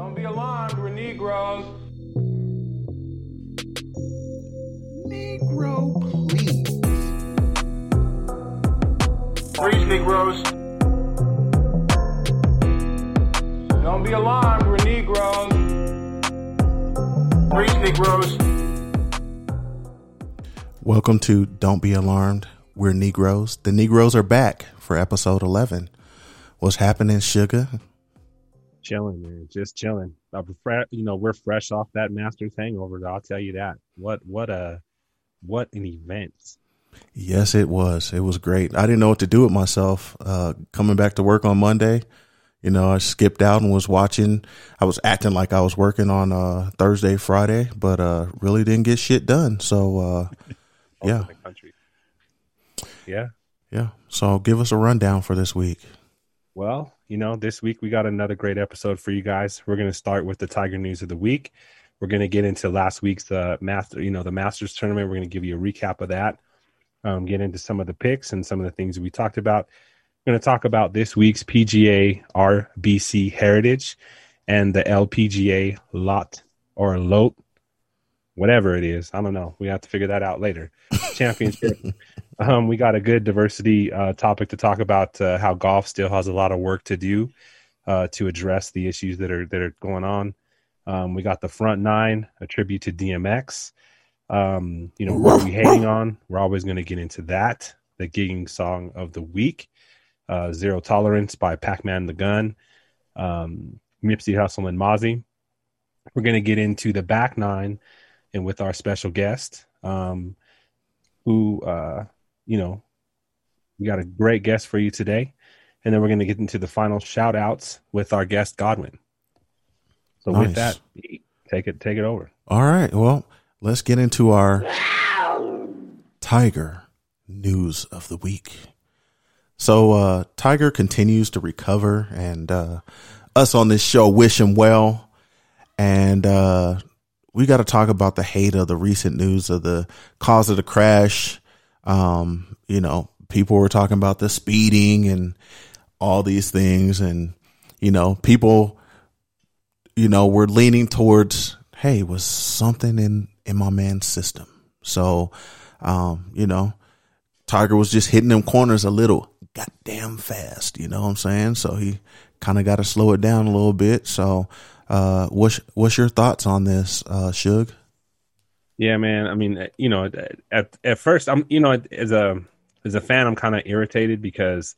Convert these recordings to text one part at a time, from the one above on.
Don't be alarmed, we're Negroes. Negro, please. Freeze, Negroes. Don't be alarmed, we're Negroes. Freeze, Negroes. Welcome to Don't Be Alarmed. We're Negroes. The Negroes are back for episode 11. What's happening, Sugar? Chilling, man, just chilling. Uh, you know, we're fresh off that Masters hangover. I'll tell you that. What what a what an event. Yes, it was. It was great. I didn't know what to do with myself. Uh, coming back to work on Monday, you know, I skipped out and was watching. I was acting like I was working on uh, Thursday, Friday, but uh, really didn't get shit done. So, uh, yeah, the country. Yeah. yeah. So, give us a rundown for this week. Well, you know, this week we got another great episode for you guys. We're going to start with the Tiger news of the week. We're going to get into last week's uh, master, you know, the Masters tournament. We're going to give you a recap of that. Um, get into some of the picks and some of the things we talked about. We're going to talk about this week's PGA RBC Heritage and the LPGA Lot or Lot, whatever it is. I don't know. We have to figure that out later. Championship. Um, we got a good diversity uh, topic to talk about uh, how golf still has a lot of work to do uh, to address the issues that are that are going on. Um, we got the front nine, a tribute to DMX. Um, you know, what are we hating on? We're always going to get into that. The gigging song of the week, uh, Zero Tolerance by Pac Man the Gun, um, Nipsey Hussle and Mozzy. We're going to get into the back nine and with our special guest, um, who uh, you know, we got a great guest for you today. And then we're going to get into the final shout outs with our guest, Godwin. So Nice. with that, take it, take it over. All right. Well, let's get into our Tiger news of the week. So, uh, Tiger continues to recover and, uh, us on this show wish him well. And, uh, we got to talk about the hate of the recent news of the cause of the crash. Um, you know, people were talking about the speeding and all these things. And, you know, people, you know, we're leaning towards, hey, was something in in my man's system. So, um, you know, Tiger was just hitting them corners a little goddamn fast. You know what I'm saying? So he kind of got to slow it down a little bit. So, uh, what's what's your thoughts on this, uh, Suge? Yeah, man. I mean, you know, at at first, I'm, you know, as a as a fan, I'm kind of irritated because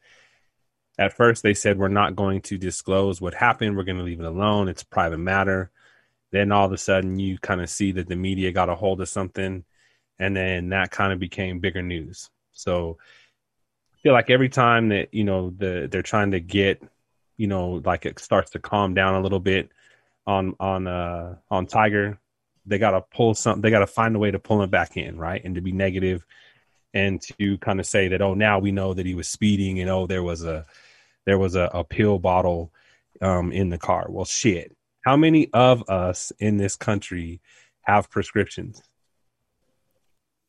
at first they said we're not going to disclose what happened. We're going to leave it alone. It's a private matter. Then all of a sudden, you kind of see that the media got a hold of something, and then that kind of became bigger news. So I feel like every time that you know the they're trying to get, you know, like it starts to calm down a little bit on on uh on Tiger, they got to pull some they got to find a way to pull him back in right? And to be negative and to kind of say that oh now we know that he was speeding and oh there was a there was a, a pill bottle um in the car. Well shit. How many of us in this country have prescriptions?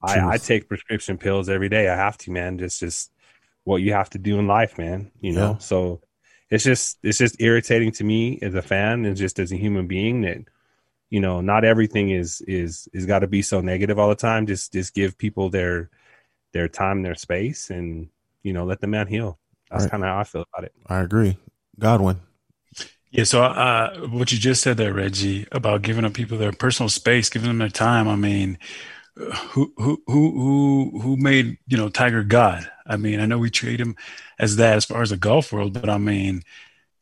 I, I take prescription pills every day. I have to man. Just just what you have to do in life man you know? Yeah. so it's just it's just irritating to me as a fan and just as a human being that you know not everything is is is got to be so negative all the time just just give people their their time their space and you know let the man heal that's Right. kind of how i feel about it I agree. Godwin. Yeah, so uh, what you just said there, Reggie, about giving up people their personal space, giving them their time. I mean, who who who who made you know Tiger God? I mean, I know we treat him as that as far as the golf world, but I mean,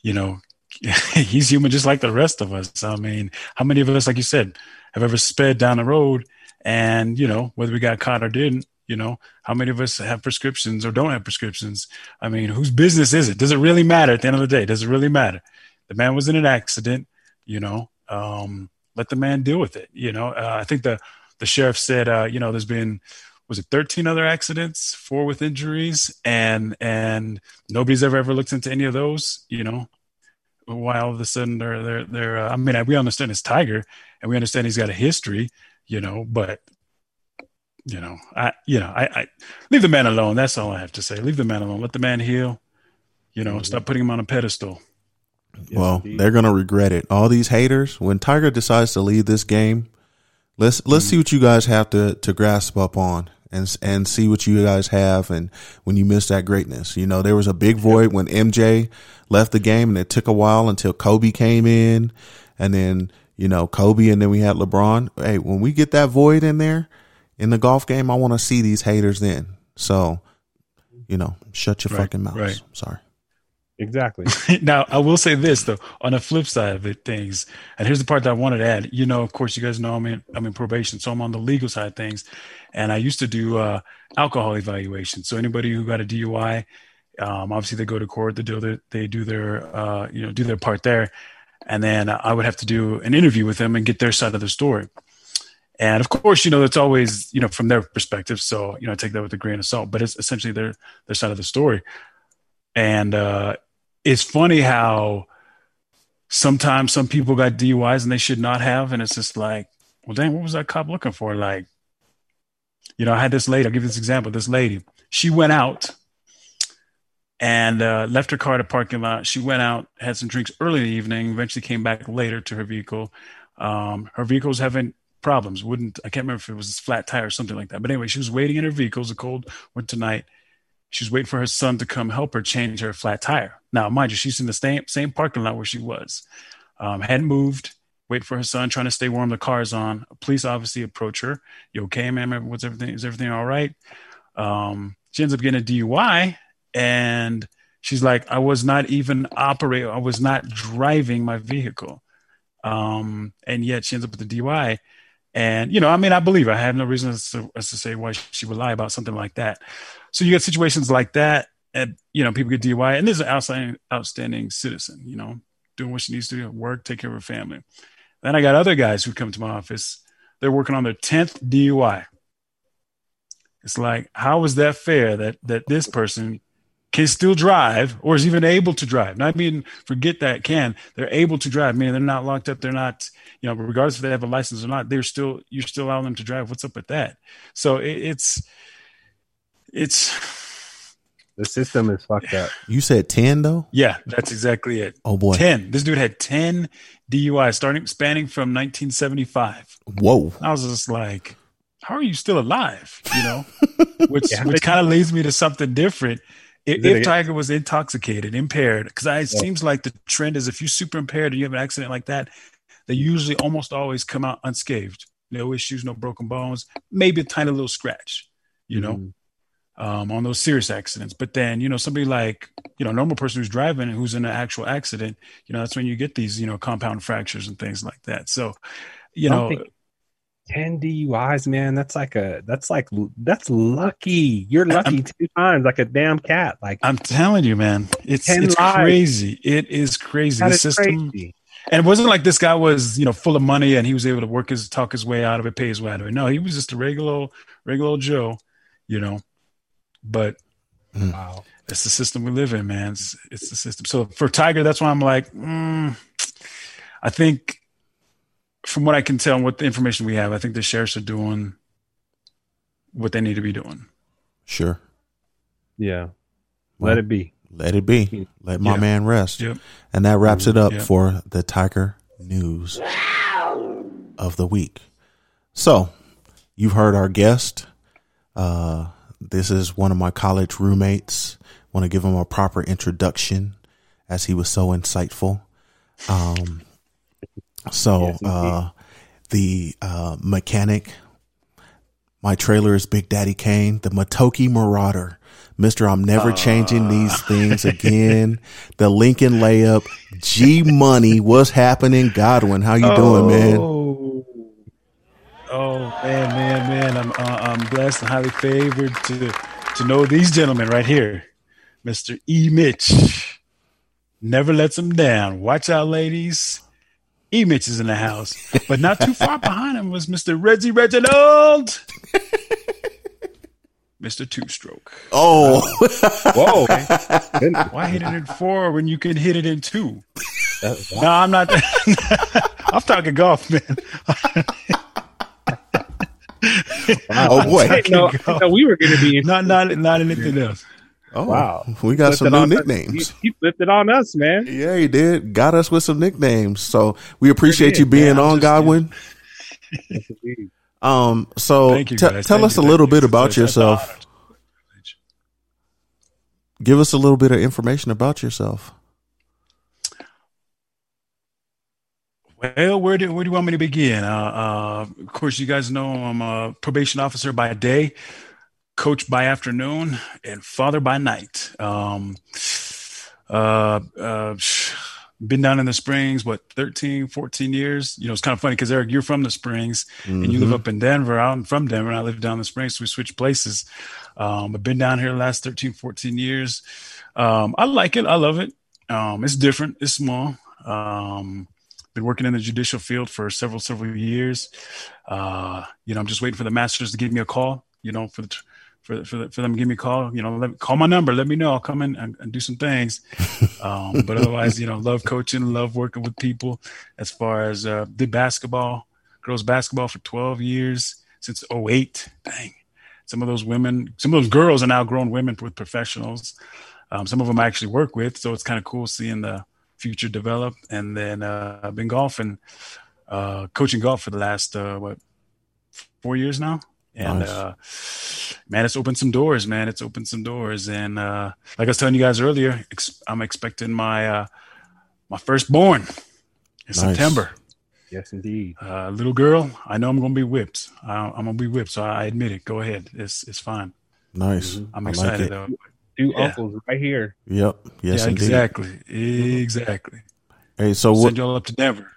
you know, he's human just like the rest of us. I mean, how many of us, like you said, have ever sped down the road, and you know whether we got caught or didn't? You know, how many of us have prescriptions or don't have prescriptions? I mean, whose business is it? Does it really matter at the end of the day? Does it really matter? The man was in an accident, you know. Um, let the man deal with it. You know, uh, I think the the sheriff said, uh, you know, there's been was it 13 other accidents, four with injuries, and and nobody's ever ever looked into any of those. You know, why all of a sudden they're they're they're. Uh, I mean, we understand it's Tiger, and we understand he's got a history. You know, but you know, I you know, I, I leave the man alone. That's all I have to say. Leave the man alone. Let the man heal. You know, stop putting him on a pedestal. Yes, well, indeed. they're gonna regret it. All these haters, when Tiger decides to leave this game, let's let's see mm-hmm. what you guys have to to grasp up on and and see what you guys have and when you miss that greatness. You know, there was a big void when MJ left the game and it took a while until Kobe came in and then, you know, Kobe and then we had LeBron. Hey, when we get that void in there in the golf game, I want to see these haters then. So, you know, shut your Right, fucking mouth. right. Sorry. Exactly. now I will say this though, on the flip side of it, things, and here's the part that I wanted to add. You know, of course, you guys know I'm in I'm in probation, so I'm on the legal side of things, and I used to do uh, alcohol evaluation. So anybody who got a DUI, um, obviously they go to court, they do their they do their uh, you know do their part there, and then I would have to do an interview with them and get their side of the story. And of course, you know, it's always, you know, from their perspective. So, you know, I take that with a grain of salt, but it's essentially their, their side of the story. And, uh, it's funny how sometimes some people got DUIs and they should not have. And it's just like, well, dang, what was that cop looking for? Like, you know, I had this lady, I'll give you this example. This lady, she went out and uh, left her car at a parking lot. She went out, had some drinks early in the evening, eventually came back later to her vehicle. Um, her vehicle was having problems. Wouldn't I can't remember if it was a flat tire or something like that. But anyway, she was waiting in her vehicle. It was a cold winter night. She was waiting for her son to come help her change her flat tire. Now, mind you, she's in the same same parking lot where she was. Um, hadn't moved. waiting for her son, trying to stay warm. The car's on. Police obviously approach her. You okay, ma'am? What's everything? Is everything all right? Um, she ends up getting a DUI, and she's like, "I was not even operating. I was not driving my vehicle." Um, and yet she ends up with a DUI. And you know, I mean, I believe. I have no reason as to, as to say why she would lie about something like that. So you get situations like that, and you know, people get DUI, and there's an outstanding, outstanding citizen. You know, doing what she needs to do, work, take care of her family. Then I got other guys who come to my office. They're working on their tenth DUI. It's like, how is that fair that that this person can still drive or is even able to drive? Not mean forget that can. They're able to drive. Meaning they're not locked up. They're not, you know, regardless if they have a license or not, they're still you're still allowing them to drive. What's up with that? So it, it's it's The system is fucked up. You said 10 though? yeah, that's exactly it. Oh boy. 10. This dude had 10 DUIs starting spanning from 1975. Whoa. I was just like, how are you still alive? You know, which Yeah. which kind of leads me to something different. If, if Tiger was intoxicated, impaired, because it seems like the trend is if you're super impaired and you have an accident like that, they usually almost always come out unscathed. No issues, no broken bones, maybe a tiny little scratch, you know, Mhm. um, on those serious accidents. But then, you know, somebody like, you know, a normal person who's driving and who's in an actual accident, you know, that's when you get these, you know, compound fractures and things like that. So, you know, think- 10 DUIs, man. That's like a that's like that's lucky. You're lucky two times, like a damn cat. Like I'm telling you, man, it's it's lives. crazy. It is crazy. that The is system, crazy. and it wasn't like this guy was, you know, full of money and he was able to work his talk his way out of it, pay his way out of it. No, he was just a regular, regular old Joe, you know. But Wow. it's the system we live in, man. It's, it's the system. So for Tiger, that's why I'm like, mm, I think from what I can tell and what the information we have, I think the sheriffs are doing what they need to be doing. Sure. Yeah. Well, Let it be. Let it be. Let my Yeah. man rest. Yep. And that wraps it up Yeah. for the Tiger news of the week. So, you've heard our guest. Uh, this is one of my college roommates. Want to give him a proper introduction as he was so insightful. Um, so, Yes, uh, the uh, mechanic, my trailer is Big Daddy Kane, the Matoki Marauder. Mister, I'm never changing these things again. The Lincoln layup, G Money, what's happening? Godwin, how you doing, man? Oh, oh man, man, man! I'm uh, I'm blessed and highly favored to to know these gentlemen right here, Mister E. Mitch. Never lets them down. Watch out, ladies. E. Mitch is in the house, but not too far behind him was Mister Reggie Reginald. Mister Two Stroke. Oh, Whoa. Why hit it in four when you can hit it in two? No, I'm not. I'm talking golf, man. oh boy. No, didn't know, I didn't know we were going to be. not not not anything else. Oh, Wow. We got some new nicknames. He, he flipped it on us, man. Yeah, he did. Got us with some nicknames. So we appreciate you being man. On, just- Godwin. Yes. Um, so Thank you, te- tell Thank us you, a thank little you. bit about That's yourself. Give us a little bit of information about yourself. Well, where do where do you want me to begin? Uh, uh, of course, you guys know I'm a probation officer by day, coach by afternoon, and father by night. Um, uh, uh, been down in the Springs, what, 13, 14 years? You know, it's kind of funny because Eric, you're from the Springs and you live Mhm. up in Denver. I'm from Denver and I live down in the Springs. So we switched places. Um, I've been down here the last 13, 14 years. Um, I like it. I love it. Um, it's different. It's small. Um, been working in the judicial field for several, several years. Uh, you know, I'm just waiting for the masters to give me a call, you know, for the, for, for, for them to give me a call, you know, let, call my number, let me know. I'll come in and, and do some things. Um, but otherwise, you know, love coaching, love working with people as far as, uh, did basketball, girls basketball for 12 years since 08. Dang. Some of those women, some of those girls are now grown women with professionals. Um, some of them I actually work with. So it's kind of cool seeing the future develop. And then, uh, I've been golfing, uh, coaching golf for the last, uh, what, four years now. And, Nice. uh, man, it's opened some doors, man. It's opened some doors. And, uh, like I was telling you guys earlier, ex- I'm expecting my, uh, my firstborn in Nice. September. Yes, indeed. Uh, little girl, I know I'm going to be whipped. I, I'm going to be whipped. So I admit it. Go ahead. It's, it's fine. Nice. Mhm. I'm I like excited it. though. Two Yeah. uncles right here. Yep. Yes, yeah, indeed. exactly. Exactly. Hey, so what Send y'all up to Denver.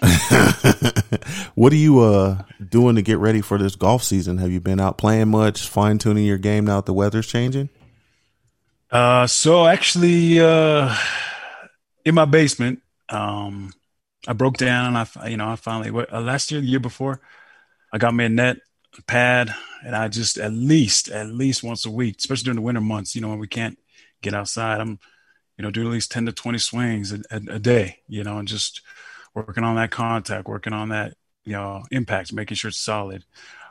what are you uh doing to get ready for this golf season? Have you been out playing much, fine tuning your game now that the weather's changing? Uh, so actually, uh, in my basement, um, I broke down I, you know, I finally, uh, last year, the year before, I got me a net, a pad, and I just at least, at least once a week, especially during the winter months, you know, when we can't get outside, I'm, you know, doing at least 10 to 20 swings a, a, a day, you know, and just working on that contact, working on that, you know, impact, making sure it's solid.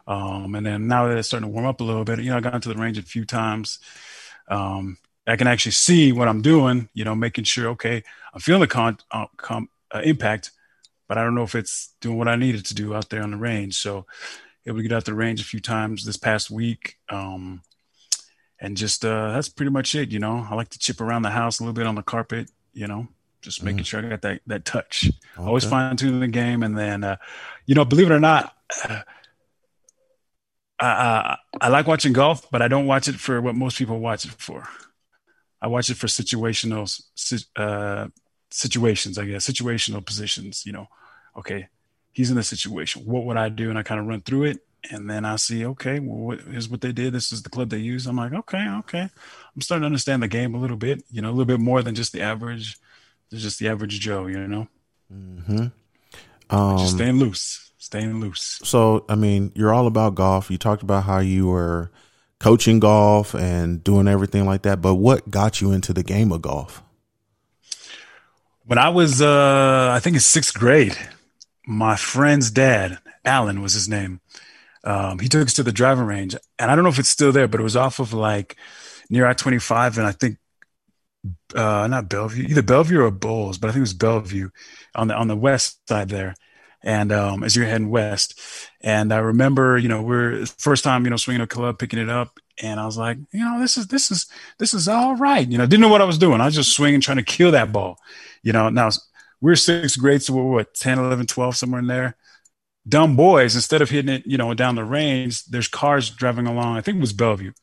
Um, and then now that it's starting to warm up a little bit, you know, I got into the range a few times. Um, I can actually see what I'm doing, you know, making sure, okay, I'm feeling the con, uh, com, uh, impact, but I don't know if it's doing what I needed to do out there on the range. So able to get out the range a few times this past week. Um, and just, uh, that's pretty much it. You know, I like to chip around the house a little bit on the carpet, you know, just making sure I got that, that touch. Always fine tuning the game. And then, uh, you know, believe it or not, uh, I, I, I like watching golf, but I don't watch it for what most people watch it for. I watch it for situational uh, situations, I guess, situational positions. You know, okay, he's in a situation. What would I do? And I kind of run through it, and then I see, okay, well, what, here's what they did. This is the club they use. I'm like, okay, okay. I'm starting to understand the game a little bit. You know, a little bit more than just the average, just the average Joe. You know, Mm-hmm. just Um, staying loose, staying loose. so, I mean, you're all about golf. You talked about how you were coaching golf and doing everything like that. But what got you into the game of golf? When I was, uh, I think in sixth grade, my friend's dad, Alan was his name. Um, he took us to the driving range, and I don't know if it's still there, but it was off of like near I twenty five, and I think uh, not Belleview, either Belleview or Bowles, but I think it was Belleview on the on the west side there. And um, as you're heading west, and I remember, you know, we're first time, you know, swinging a club, picking it up, and I was like, you know, this is this is this is all right. You know, didn't know what I was doing. I was just swinging, trying to kill that ball. You know, now we're sixth grade, so we're what 10, 11, 12, somewhere in there. Dumb boys, instead of hitting it, you know, down the range, there's cars driving along. I think it was Belleview.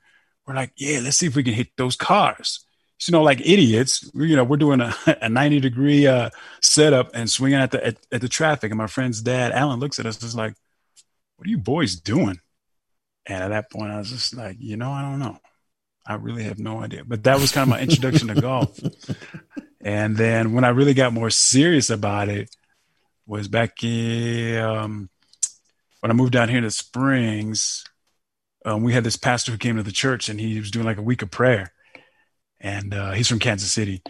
We're like, yeah, let's see if we can hit those cars. You know, like idiots, you know, we're doing a, a 90 degree uh, setup and swinging at the at, at the traffic. And my friend's dad, Alan, looks at us, is like, "What are you boys doing?" And at that point, I was just like, you know, I don't know. I really have no idea. But that was kind of my introduction to golf. And then when I really got more serious about it was back in, um, when I moved down here to Springs. Um, we had this pastor who came to the church and he was doing like a week of prayer. And uh, he's from Kansas City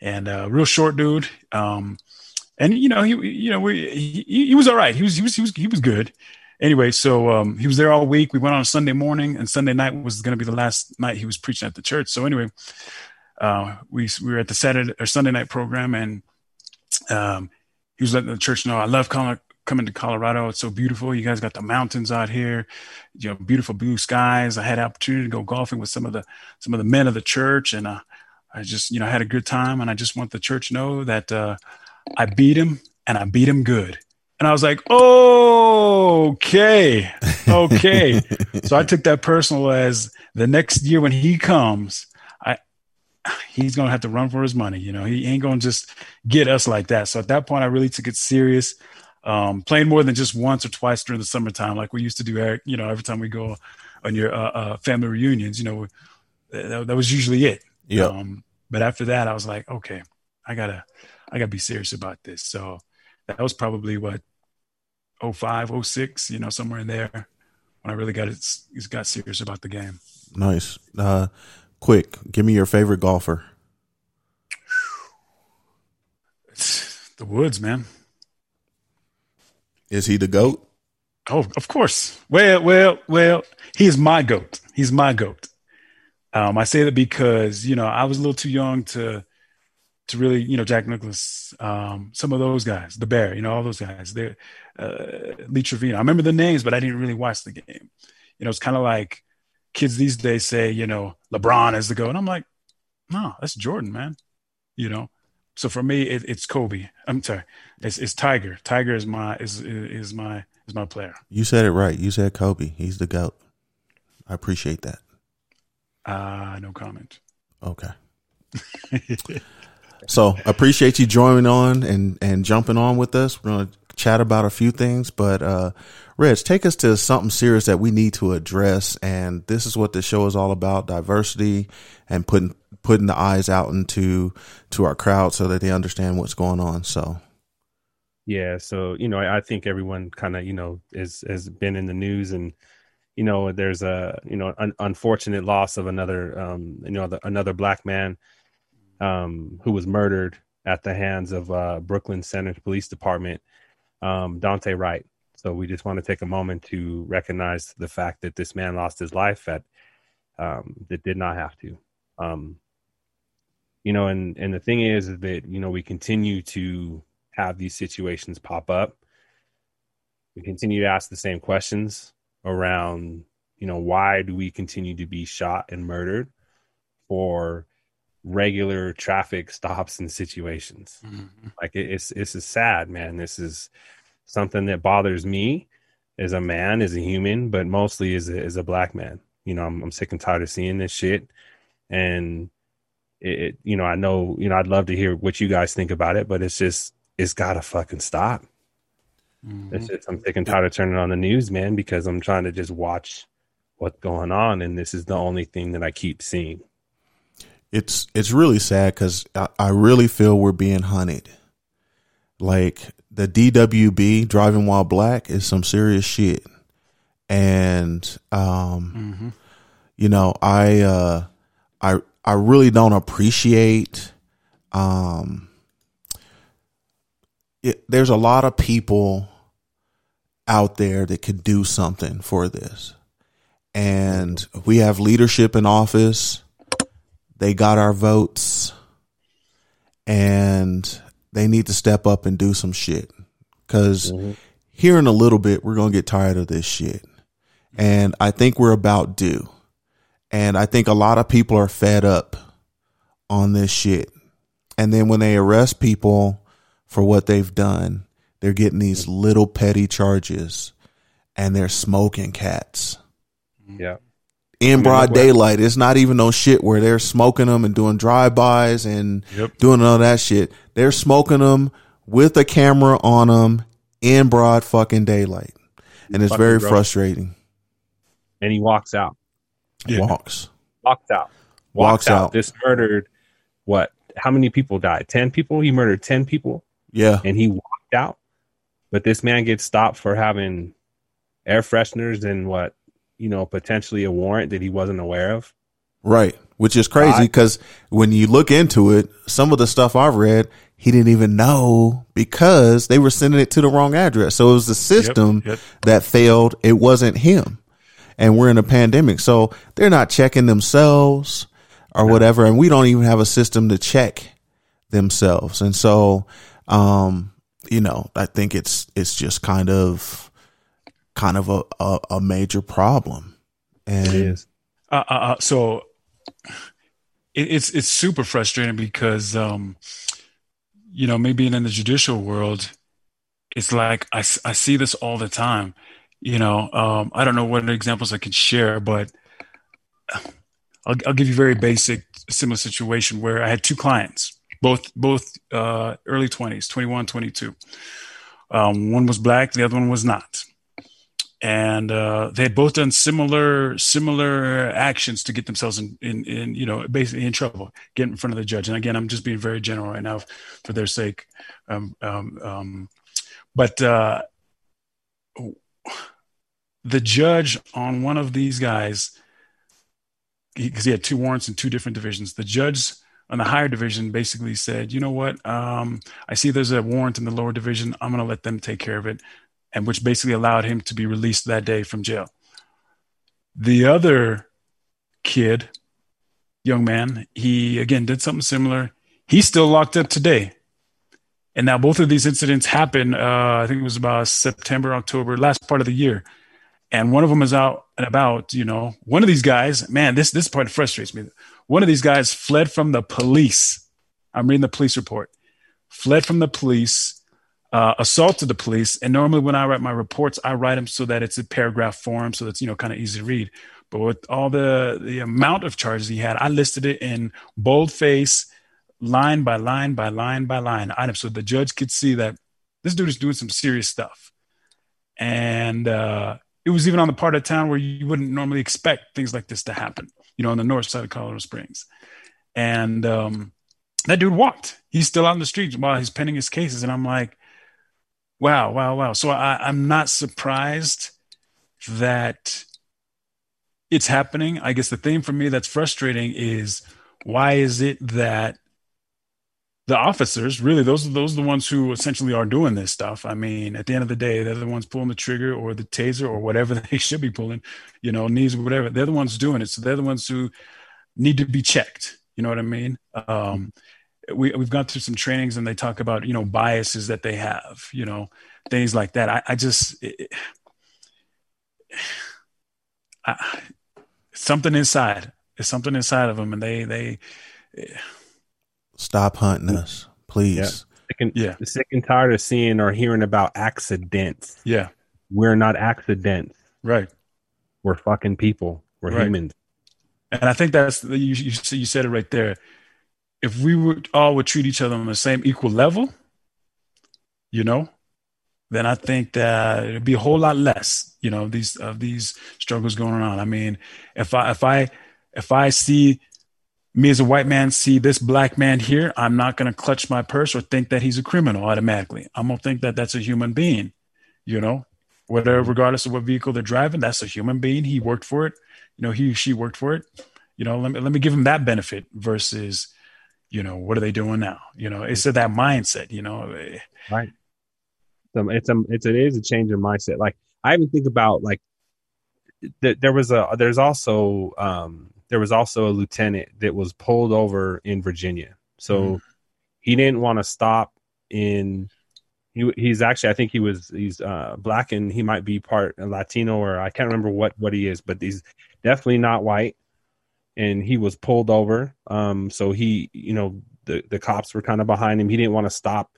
and uh, real short dude. Um, and you know, he, you know, we, he, he was all right. He was, he was, he was, he was good. anyway, so um, he was there all week. We went on Sunday morning, and Sunday night was going to be the last night he was preaching at the church. So anyway, uh, we we were at the Saturday or Sunday night program, and um, he was letting the church know I love coming coming to Colorado. It's so beautiful. You guys got the mountains out here, you know, beautiful blue skies. I had opportunity to go golfing with some of the some of the men of the church, and uh, I just you know had a good time. And I just want the church to know that uh, I beat him and I beat him good. And I was like, oh, okay, okay. so I took that personal as the next year when he comes, I he's gonna have to run for his money. You know, he ain't gonna just get us like that. So at that point, I really took it serious. Um, playing more than just once or twice during the summertime, like we used to do. Eric, you know, every time we go on your uh, uh, family reunions, you know, that, that was usually it. Yeah. Um, but after that, I was like, okay, I gotta, I gotta be serious about this. So that was probably what 05, 06, you know, somewhere in there when I really got it, got serious about the game. Nice. Uh, quick, give me your favorite golfer. It's the woods, man. Is he the goat? Oh, of course. Well, well, well. He's my goat. He's my goat. Um, I say that because you know I was a little too young to to really you know Jack Nicklaus, um, some of those guys, the Bear, you know all those guys. They, uh, Lee Trevino. I remember the names, but I didn't really watch the game. You know, it's kind of like kids these days say, you know, LeBron is the goat, and I'm like, no, that's Jordan, man. You know, so for me, it, it's Kobe. I'm sorry, it's, it's Tiger. Tiger is my is is my is my player. You said it right. You said Kobe. He's the goat. I appreciate that. Uh no comment. Okay. so appreciate you joining on and and jumping on with us. We're gonna chat about a few things, but uh Reg, take us to something serious that we need to address. And this is what the show is all about: diversity and putting putting the eyes out into to our crowd so that they understand what's going on. So, yeah. So you know, I, I think everyone kind of you know is has been in the news and you know there's a you know an unfortunate loss of another um you know the, another black man um who was murdered at the hands of uh brooklyn center police department um daunte wright so we just want to take a moment to recognize the fact that this man lost his life at um that did not have to um you know and and the thing is that you know we continue to have these situations pop up. We continue to ask the same questions around you know why do we continue to be shot and murdered for regular traffic stops and situations? Mm-hmm. like it, it's it's is sad man. This is something that bothers me as a man as a human but mostly as a, as a black man. You know I'm, I'm sick and tired of seeing this shit. And it, it you know i know you know i'd love to hear what you guys think about it but it's just it's gotta fucking stop Mm-hmm. It's just I'm sick and tired of turning on the news, man, because I'm trying to just watch what's going on, and this is the only thing that I keep seeing. It's it's really sad because I, I really feel we're being hunted. Like the DWB driving while black is some serious shit, and um, mm-hmm. you know I uh, I I really don't appreciate um. It, there's a lot of people out there that could do something for this. And we have leadership in office. They got our votes and they need to step up and do some shit. because mm-hmm. here in a little bit, we're going to get tired of this shit. And I think we're about due. And I think a lot of people are fed up on this shit. And then when they arrest people for what they've done, they're getting these little petty charges and they're smoking cats. Yeah. In broad daylight. It's not even no shit where they're smoking them and doing drive-bys and yep. doing all that shit. They're smoking them with a camera on them in broad fucking daylight. And it's very frustrating. And he walks out. Yeah. Walks. Walks out. Walks, walks out. out. This murdered what? How many people died? 10 people? He murdered 10 people? Yeah. And he walked out. But this man gets stopped for having air fresheners and what, you know, potentially a warrant that he wasn't aware of. Right. Which is crazy because when you look into it, some of the stuff I've read, he didn't even know because they were sending it to the wrong address. So it was the system yep. that failed. It wasn't him. And we're in a pandemic. So they're not checking themselves or whatever. And we don't even have a system to check themselves. And so, um, you know, I think it's, it's just kind of, kind of a, a, a major problem. And It is. Uh, uh, uh, so it, it's it's super frustrating because um, you know, me being in the judicial world, it's like I, I see this all the time. You know, um, I don't know what examples I could share, but I'll, I'll give you a very basic, similar situation where I had two clients, both both uh, early 20s, 21, 22. Um, one was black, the other one was not and uh, they had both done similar similar actions to get themselves in, in, in you know basically in trouble, get in front of the judge. And again, I'm just being very general right now for their sake. Um, um, um, but uh, the judge on one of these guys, because he, he had two warrants in two different divisions, the judge on the higher division basically said, "You know what? Um, I see there's a warrant in the lower division. I'm going to let them take care of it." and which basically allowed him to be released that day from jail. The other kid, young man, he again did something similar. He's still locked up today. And now both of these incidents happened, uh, I think it was about September, October, last part of the year. And one of them is out and about, you know. One of these guys, man, this this part frustrates me. One of these guys fled from the police. I'm reading the police report. Fled from the police uh, assaulted the police. And normally, when I write my reports, I write them so that it's a paragraph form, so that's you know kind of easy to read. But with all the the amount of charges he had, I listed it in boldface, line by line by line by line item, so the judge could see that this dude is doing some serious stuff. And uh, it was even on the part of town where you wouldn't normally expect things like this to happen. You know, on the north side of Colorado Springs, and um, that dude walked. He's still out in the streets while he's pending his cases, and I'm like Wow, wow, wow. So I, I'm not surprised that it's happening. I guess the thing for me that's frustrating is why is it that the officers, really, those are those are the ones who essentially are doing this stuff. I mean, at the end of the day, they're the ones pulling the trigger or the taser or whatever they should be pulling, you know, knees or whatever. They're the ones doing it. So they're the ones who need to be checked. You know what I mean? Um, we, we've gone through some trainings and they talk about you know biases that they have you know things like that i, I just it, I, something inside it's something inside of them and they they stop hunting us, please. Yeah. Sick and, Yeah. sick and tired of seeing or hearing about accidents. yeah We're not accidents. right We're fucking people. We're Right. humans. and i think that's you, you, you said it right there if we would all would treat each other on the same equal level you know then i think that it'd be a whole lot less you know these of these struggles going on i mean if i if i if i see me as a white man see this black man here i'm not going to clutch my purse or think that he's a criminal automatically. I'm going to think that that's a human being you know? Whatever regardless of what vehicle they're driving that's a human being. He worked for it. You know he she worked for it. You know let me let me give him that benefit versus you know what are they doing now? You know it's that mindset you know? Right. It's a it's it is a change in mindset. Like I even think about like th- there was a there's also um there was also a lieutenant that was pulled over in Virginia. So Mhm. he didn't want to stop in he he's actually I think he was he's uh black and he might be part Latino or I can't remember what what he is, but he's definitely not white. And he was pulled over. Um so he you know the the cops were kind of behind him. He didn't want to stop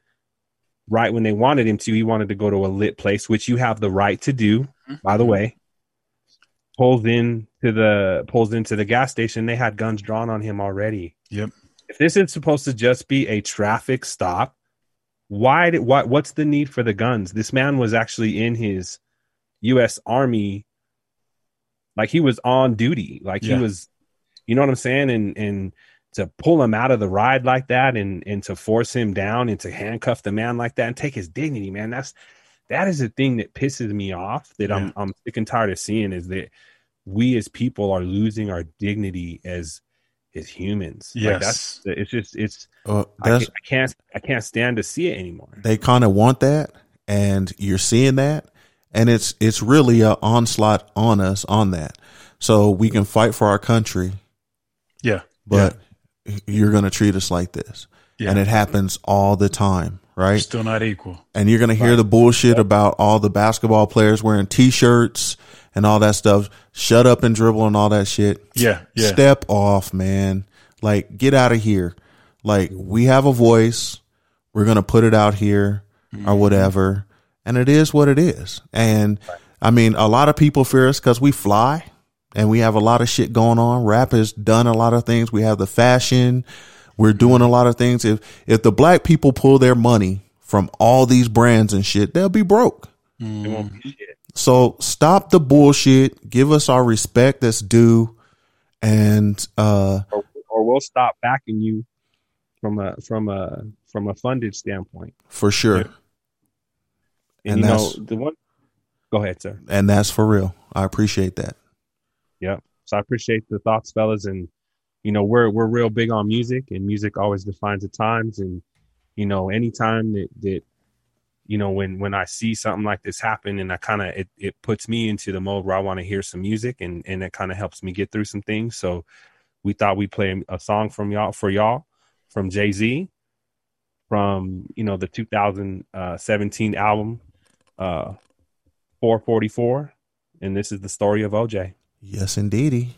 right when they wanted him to. He wanted to go to a lit place, which you have the right to do, by the way. Pulls in to the pulls into the gas station. They had guns drawn on him already. Yep. If this is supposed to just be a traffic stop, why did what what's the need for the guns? This man was actually in his US Army like he was on duty. Like Yeah. he was you know what I'm saying? And and to pull him out of the ride like that and and to force him down and to handcuff the man like that and take his dignity, man. That's that is the thing that pisses me off that I'm I'm sick and tired of seeing is that we as people are losing our dignity as as humans. Yes. Like that's it's just it's Uh, I I can't I can't stand to see it anymore. they kind of want that, and you're seeing that, and it's it's really a onslaught on us on that. So we can fight for our country, Yeah. but you're going to treat us like this, Yeah. and it happens all the time, right? Still not equal. and you're going to hear the bullshit about all the basketball players wearing t-shirts and all that stuff. Shut up and dribble and all that shit. Yeah. Yeah. Step off, man. Like get out of here. Like we have a voice. We're going to put it out here or mm-hmm. whatever. And it is what it is. And I mean, a lot of people fear us cuz we fly and we have a lot of shit going on. Rap has done a lot of things. We have the fashion. We're doing a lot of things. If if the black people pull their money from all these brands and shit, they'll be broke. It won't be shit. So stop the bullshit. Give us our respect that's due. And uh Or, or we'll stop backing you from a from a from a funded standpoint. for sure. And, And you know that's- the one. Go ahead, sir. And that's for real. I appreciate that. Yep. So I appreciate the thoughts, fellas, and you know we're we're real big on music, and music always defines the times. And you know, anytime that that you know when when I see something like this happen, and I kind of it it puts me into the mode where I want to hear some music, and and it kind of helps me get through some things. So we thought we'd play a song from y'all for y'all from Jay Z from you know the 2017 album uh 444 and this is the story of OJ Yes, indeedy.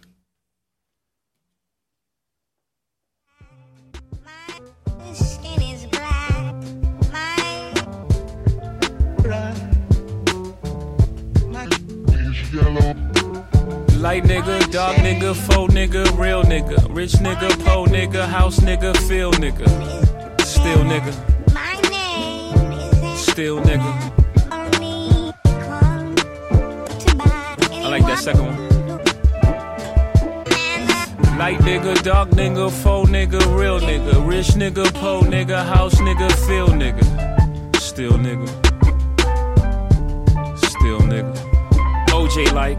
Light nigga, dark nigga, faux nigga, real nigga, rich nigga, po nigga, house nigga, feel nigga, still nigga, my name is still nigga. only come to buy I like that second one. Light nigga, dark nigga, faux nigga, real nigga, rich nigga, po nigga, house nigga, feel nigga, still nigga, still nigga. OJ like,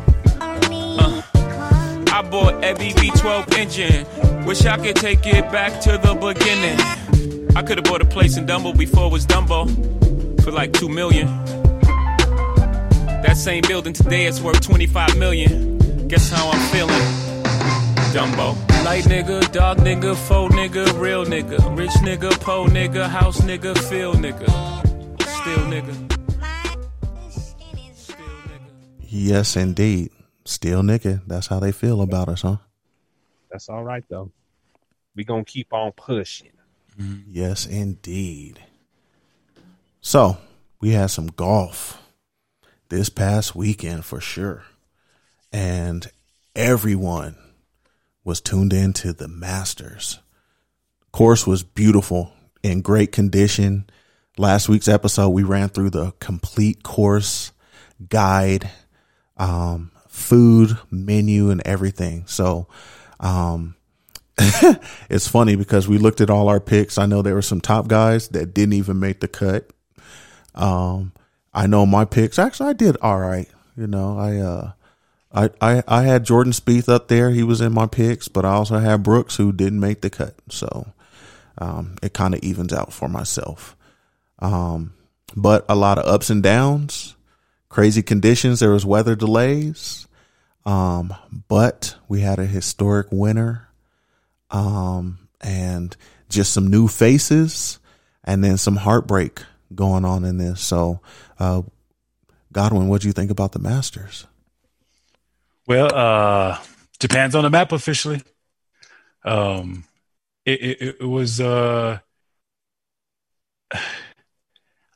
I bought every V12 engine. Wish I could take it back to the beginning. I could have bought a place in Dumbo before it was Dumbo for like two million. That same building today is worth 25 million. Guess how I'm feeling? Dumbo. Light nigga, dark nigga, faux nigga, real nigga, rich nigga, po nigga, house nigga, feel nigga, still nigga, still nigga. Yes, indeed. Still nigga. That's how they feel about us, huh? That's all right though. We gonna keep on pushing. Yes, indeed. So we had some golf this past weekend for sure. And everyone was tuned into the Masters. Course was beautiful in great condition. Last week's episode, we ran through the complete course guide, um, food menu and everything. So, um, it's funny because we looked at all our picks. I know there were some top guys that didn't even make the cut. Um, I know my picks. Actually, I did all right. You know, I uh, I I I had Jordan Spieth up there. He was in my picks, but I also had Brooks who didn't make the cut. So, um, it kind of evens out for myself. Um, but a lot of ups and downs, crazy conditions. There was weather delays. Um, but we had a historic winner um, and just some new faces, and then some heartbreak going on in this. So, uh, Godwin, what do you think about the Masters? Well, uh, depends on the map officially. Um, it, it, it was uh,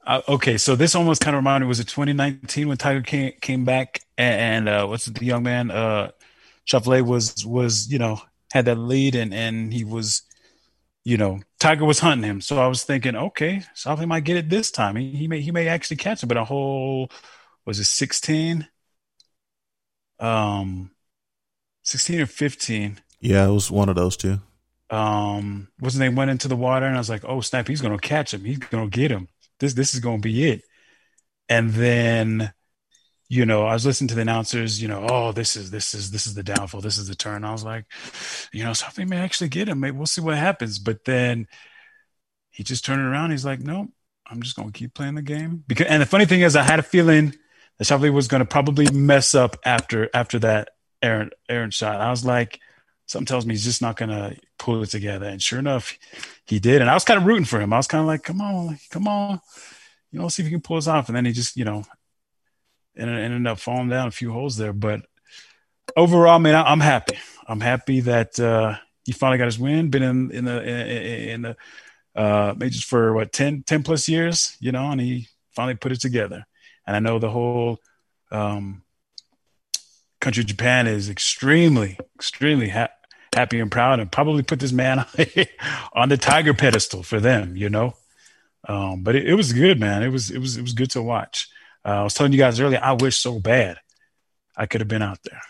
uh, okay. So this almost kind of reminded me was it 2019 when Tiger came came back and, and uh, what's the young man uh, was was you know had that lead and and he was you know, Tiger was hunting him. So I was thinking, okay, Schauffele might get it this time. He, he may he may actually catch him, but a hole was it 16? Um 16 or 15. Yeah, it was one of those two. Um wasn't they went into the water and I was like, oh snap, he's gonna catch him. He's gonna get him. This this is gonna be it. And then you know, I was listening to the announcers, you know, oh, this is this is this is the downfall, this is the turn. I was like, you know, something may actually get him. Maybe we'll see what happens. But then he just turned around. He's like, nope, I'm just gonna keep playing the game. Because and the funny thing is, I had a feeling that Schauffele was gonna probably mess up after after that Aaron Aaron shot. I was like, something tells me he's just not gonna pull it together. And sure enough, he did. And I was kind of rooting for him. I was kind of like, come on, come on, you know, see if he can pull this off. And then he just, you know, and ended up falling down a few holes there. But overall, man, I, am happy. I'm happy that uh, he finally got his win. Been in in the in, the uh, majors for what 10, 10 plus years, you know, and he finally put it together. And I know the whole um, country of Japan is extremely, extremely ha- happy and proud, and probably put this man on the tiger pedestal for them, you know. Um, but it, it was good, man. It was it was it was good to watch. Uh, I was telling you guys earlier, I wish so bad I could have been out there.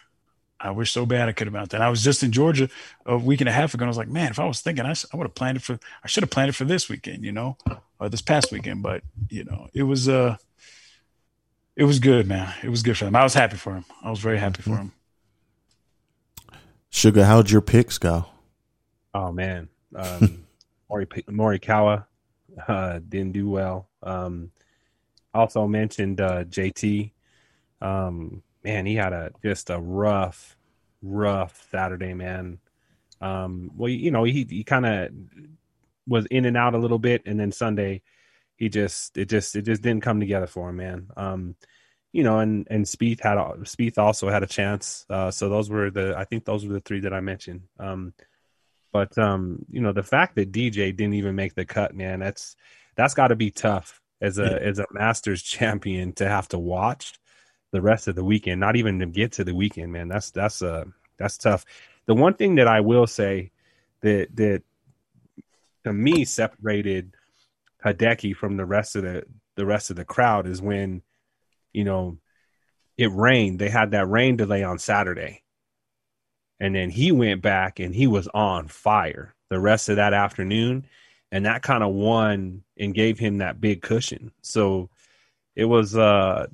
I wish so bad I could have been out there. And I was just in Georgia a week and a half ago. And I was like, man, if I was thinking, I, I would have planned it for, I should have planned it for this weekend, you know, or this past weekend. But, you know, it was, uh, it was good, man. It was good for him. I was happy for him. I was very happy for him. Sugar, how'd your picks go? Oh man, um, Mori Morikawa uh, didn't do well. Um, also mentioned uh, JT. Um, man, he had a just a rough, rough Saturday, man. Um, well, you know, he he kind of was in and out a little bit, and then Sunday, he just it just it just didn't come together for him, man. Um, you know, and and Spieth had a, Spieth also had a chance. Uh, so those were the I think those were the three that I mentioned. Um, but um, you know, the fact that DJ didn't even make the cut, man, that's that's got to be tough as a as a Masters champion to have to watch the rest of the weekend, not even to get to the weekend, man. That's that's uh that's tough. The one thing that I will say that that to me separated Hideki from the rest of the the rest of the crowd is when you know it rained. They had that rain delay on Saturday. And then he went back and he was on fire the rest of that afternoon and that kind of won and gave him that big cushion. So it was uh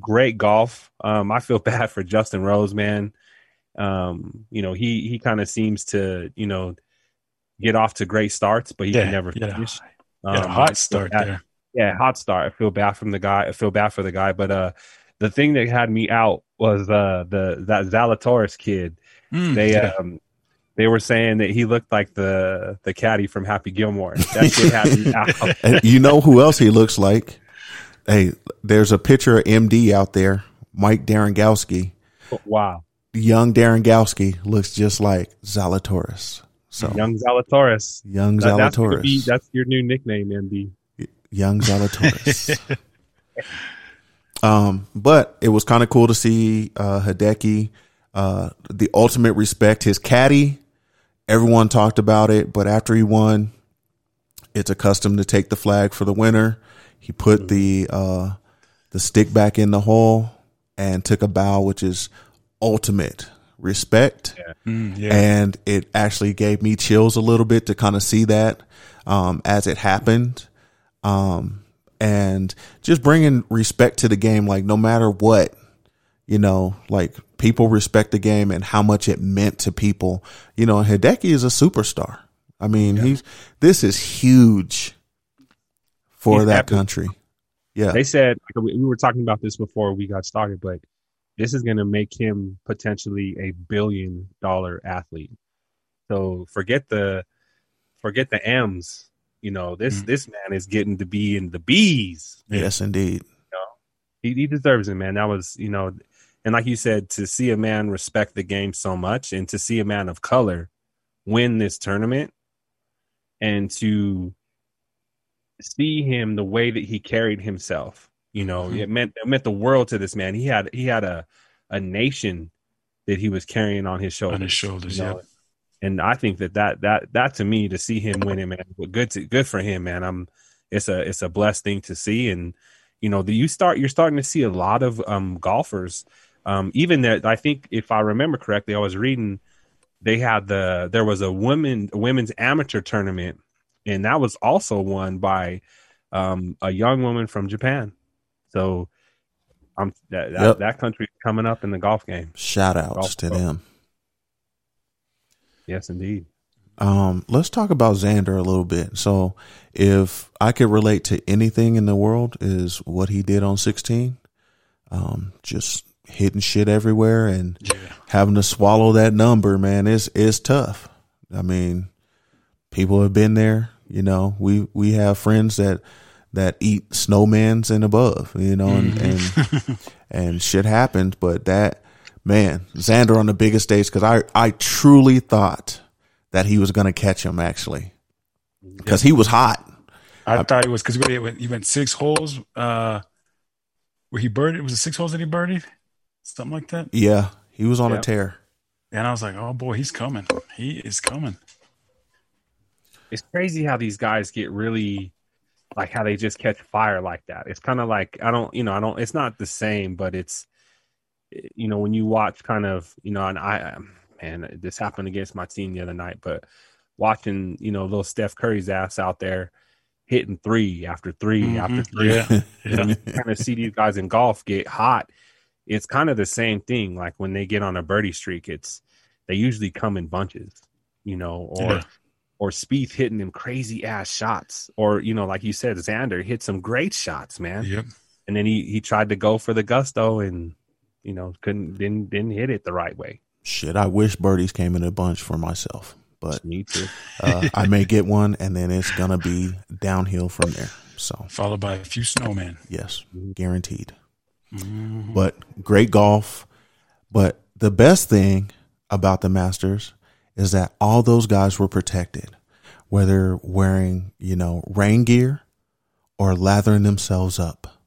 great golf. Um, I feel bad for Justin Rose, man. Um, you know, he he kind of seems to, you know, get off to great starts, but he yeah, can never yeah. finish. Um, yeah, hot start there. Yeah, hot start. I feel bad from the guy. I feel bad for the guy, but uh the thing that had me out was uh the that Zalatoris kid. Mm, they yeah. um they were saying that he looked like the the caddy from Happy Gilmore. That kid had me out. And you know who else he looks like? Hey, there's a picture of MD out there, Mike Darengowski. Wow, Young Darengowski looks just like Zalatoris. So young Zalatoris. young That- that's, Zalatoris. be- that's your new nickname, MD. Young Zalatoris. um, but it was kind of cool to see uh, Hideki, uh, the ultimate respect. His caddy, everyone talked about it, but after he won, it's a custom to take the flag for the winner. He put the uh, the stick back in the hole and took a bow, which is ultimate respect Mm, yeah. and it actually gave me chills a little bit to kind of see that um, as it happened um, and just bringing respect to the game like no matter what you know like people respect the game and how much it meant to people you know hideki is a superstar i mean he's this is huge for He's that epic. country yeah They said we we were talking about this before we got started, but this is going to make him potentially a billion dollar athlete. So forget the forget the M's. You know this Mhm. this man is getting to be in the bees. yes indeed He, he deserves it, man. That was you know, and like you said, to see a man respect the game so much, and to see a man of color win this tournament, and to see him the way that he carried himself. You know, Mhm. it meant it meant the world to this man. He had he had a a nation that he was carrying on his shoulders. On his shoulders, you know? And I think that that that that to me to see him win it, man, good to good for him, man. I'm it's a it's a blessed thing to see, and you know, the, you start you're starting to see a lot of um golfers, um even that I think if I remember correctly, I was reading they had the there was a women women's amateur tournament, and that was also won by um a young woman from Japan. So. I'm that, that, Yep. that country's coming up in the golf game. Shout outs Golf to them. Yes, indeed. Um, let's talk about Xander a little bit. So, if I could relate to anything in the world, is what he did on 16. Um, just hitting shit everywhere and Yeah. having to swallow that number, man, is is tough. I mean, people have been there. You know, we we have friends that that eat snowmans and above. You know, and and, and shit happens. But that man, Xander on the biggest stage because I I truly thought that he was going to catch him actually because he was hot. I thought it was because he went, he went six holes. Uh, where he birdied, was it six holes that he birdied? Something like that. Yeah, he was on Yeah. a tear. And I was like, oh boy, he's coming. He is coming. it's crazy how these guys get really like how they just catch fire like that. It's kind of like I don't, you know, I don't. It's not the same, but it's you know when you watch kind of you know, and I man, this happened against my team the other night, but watching you know little Steph Curry's ass out there hitting three after 3 Mhm. after three. Yeah. You know, kind of see these guys in golf get hot. It's kind of the same thing. Like when they get on a birdie streak, it's they usually come in bunches, you know, or Yeah. or Spieth hitting them crazy ass shots, or you know, like you said, Xander hit some great shots, man. Yep. And then he he tried to go for the gusto and you know couldn't didn't didn't hit it the right way. Shit, I wish birdies came in a bunch for myself, but Me too. uh, I may get one, and then it's gonna be downhill from there. So Followed by a few snowmen. yes, guaranteed. Mhm. But great golf. But the best thing about the Masters is that all those guys were protected, whether wearing, you know, rain gear or lathering themselves up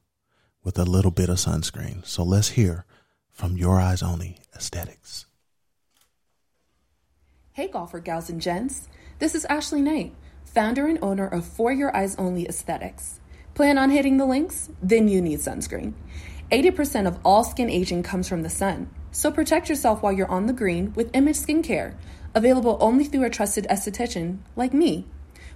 with a little bit of sunscreen. So let's hear from Your Eyes Only Aesthetics. Hey, golfer gals and gents. This is Ashley Knight, founder and owner of For Your Eyes Only Aesthetics. Plan on hitting the links? Then you need sunscreen. 80% of all skin aging comes from the sun, so protect yourself while you're on the green with Image Skincare, available only through a trusted esthetician like me.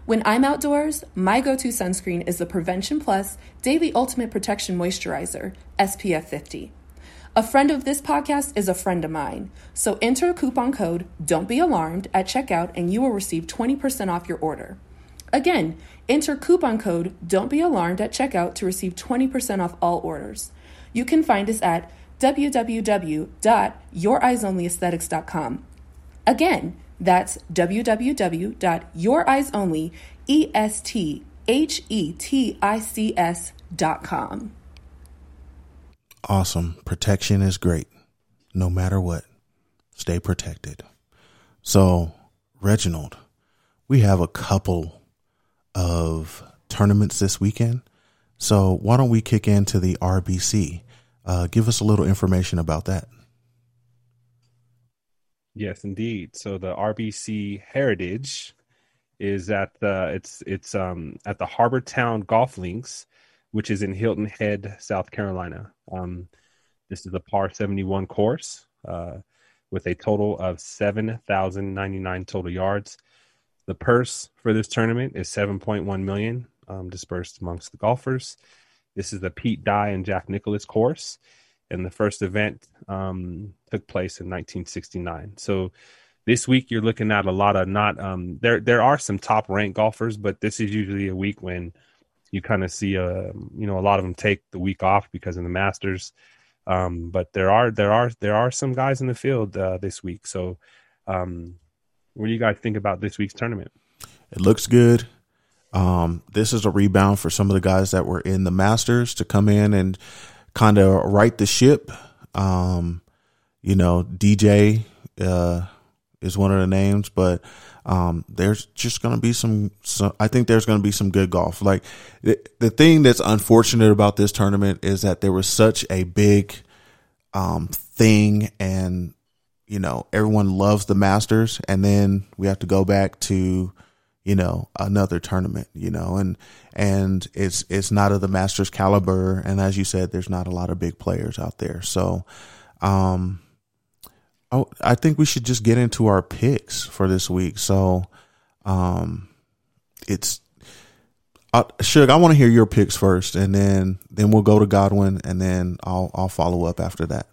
When I'm outdoors, my go to sunscreen is the Prevention Plus Daily Ultimate Protection Moisturizer, SPF 50. A friend of this podcast is a friend of mine. So enter coupon code Don't Be Alarmed at checkout and you will receive 20% off your order. Again, enter coupon code Don't Be Alarmed at checkout to receive 20% off all orders. You can find us at www.youreyesonlyaesthetics.com. Again, that's www.youreyesonly.com. Awesome. Protection is great. No matter what, stay protected. So, Reginald, we have a couple of tournaments this weekend. So, why don't we kick into the RBC? Uh, give us a little information about that. Yes, indeed. So the RBC Heritage is at the it's it's um at the Harbour Town Golf Links, which is in Hilton Head, South Carolina. Um, this is a par seventy one course uh, with a total of seven thousand ninety nine total yards. The purse for this tournament is seven point one million, um, dispersed amongst the golfers. This is the Pete Dye and Jack Nicklaus course and the first event um, took place in 1969. So this week you're looking at a lot of not um, there. There are some top ranked golfers, but this is usually a week when you kind of see a you know a lot of them take the week off because of the Masters. Um, but there are there are there are some guys in the field uh, this week. So um, what do you guys think about this week's tournament? It looks good. Um, this is a rebound for some of the guys that were in the Masters to come in and kind of right the ship. Um, you know, DJ uh, is one of the names, but um, there's just going to be some, some. I think there's going to be some good golf. Like the, the thing that's unfortunate about this tournament is that there was such a big um, thing and you know, everyone loves the Masters, and then we have to go back to, you know, another tournament, you know, and and it's it's not of the Masters caliber, and as you said, there's not a lot of big players out there, so. Um, I, I think we should just get into our picks for this week. So, um, it's uh, Suge, I want to hear your picks first, and then then we'll go to Godwin, and then I'll I'll follow up after that.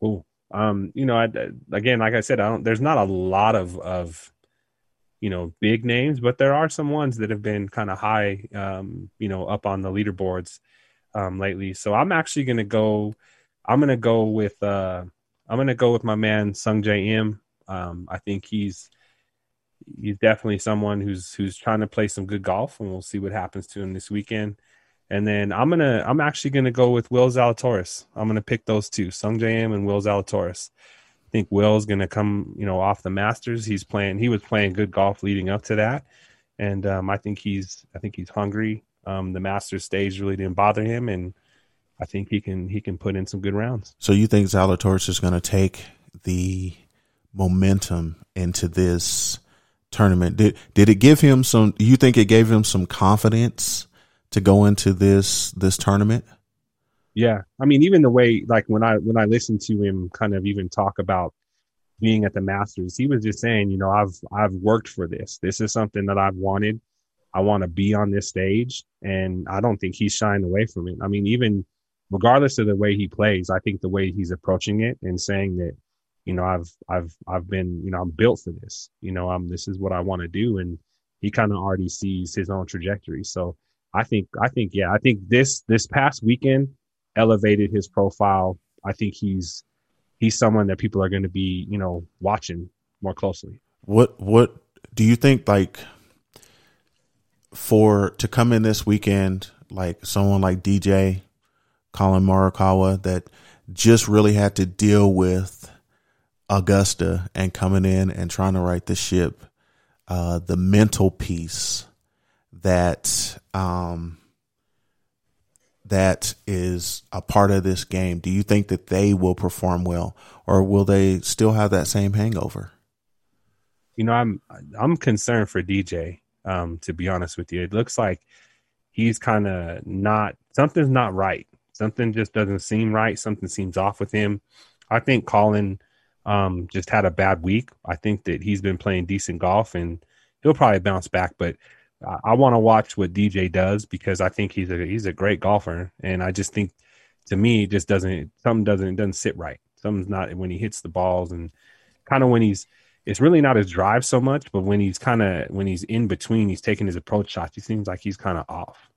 Cool. Um, you know, I, again, like I said, I don't. There's not a lot of of you know big names, but there are some ones that have been kind of high, um, you know, up on the leaderboards um, lately. So I'm actually going to go. I'm going to go with. Uh, I'm going to go with my man Sungjae Im. Um, I think he's he's definitely someone who's who's trying to play some good golf, and we'll see what happens to him this weekend. And then I'm gonna I'm actually gonna go with Will Zalatoris. I'm gonna pick those two, Sungjae Im and Will Zalatoris. I think Will's gonna come, you know, off the Masters. He's playing. He was playing good golf leading up to that, and um, I think he's I think he's hungry. Um, the Masters stage really didn't bother him, and I think he can he can put in some good rounds. So you think Zalatoris is going to take the momentum into this tournament? Did did it give him some? You think it gave him some confidence to go into this this tournament? Yeah, I mean, even the way like when I when I listened to him kind of even talk about being at the Masters, he was just saying, you know, I've I've worked for this. This is something that I've wanted. I want to be on this stage, and I don't think he's shying away from it. I mean, even regardless of the way he plays, I think the way he's approaching it and saying that, you know, I've I've I've been, you know, I'm built for this. You know, I'm this is what I want to do, and he kind of already sees his own trajectory. So I think I think yeah, I think this this past weekend elevated his profile. I think he's he's someone that people are going to be, you know, watching more closely. What what do you think like for to come in this weekend like someone like DJ Collin Morikawa that just really had to deal with Augusta and coming in and trying to right the ship. Uh, the mental piece that um, that is a part of this game. Do you think that they will perform well, or will they still have that same hangover? You know, I'm I'm concerned for DJ. Um, to be honest with you, it looks like he's kind of not something's not right something just doesn't seem right. Something seems off with him. I think Collin um, just had a bad week. I think that he's been playing decent golf and he'll probably bounce back. But I, I want to watch what DJ does because I think he's a he's a great golfer, and I just think to me it just doesn't something doesn't it doesn't sit right. Something's not when he hits the balls and kind of when he's it's really not his drive so much, but when he's kind of when he's in between, he's taking his approach shots. He seems like he's kind of off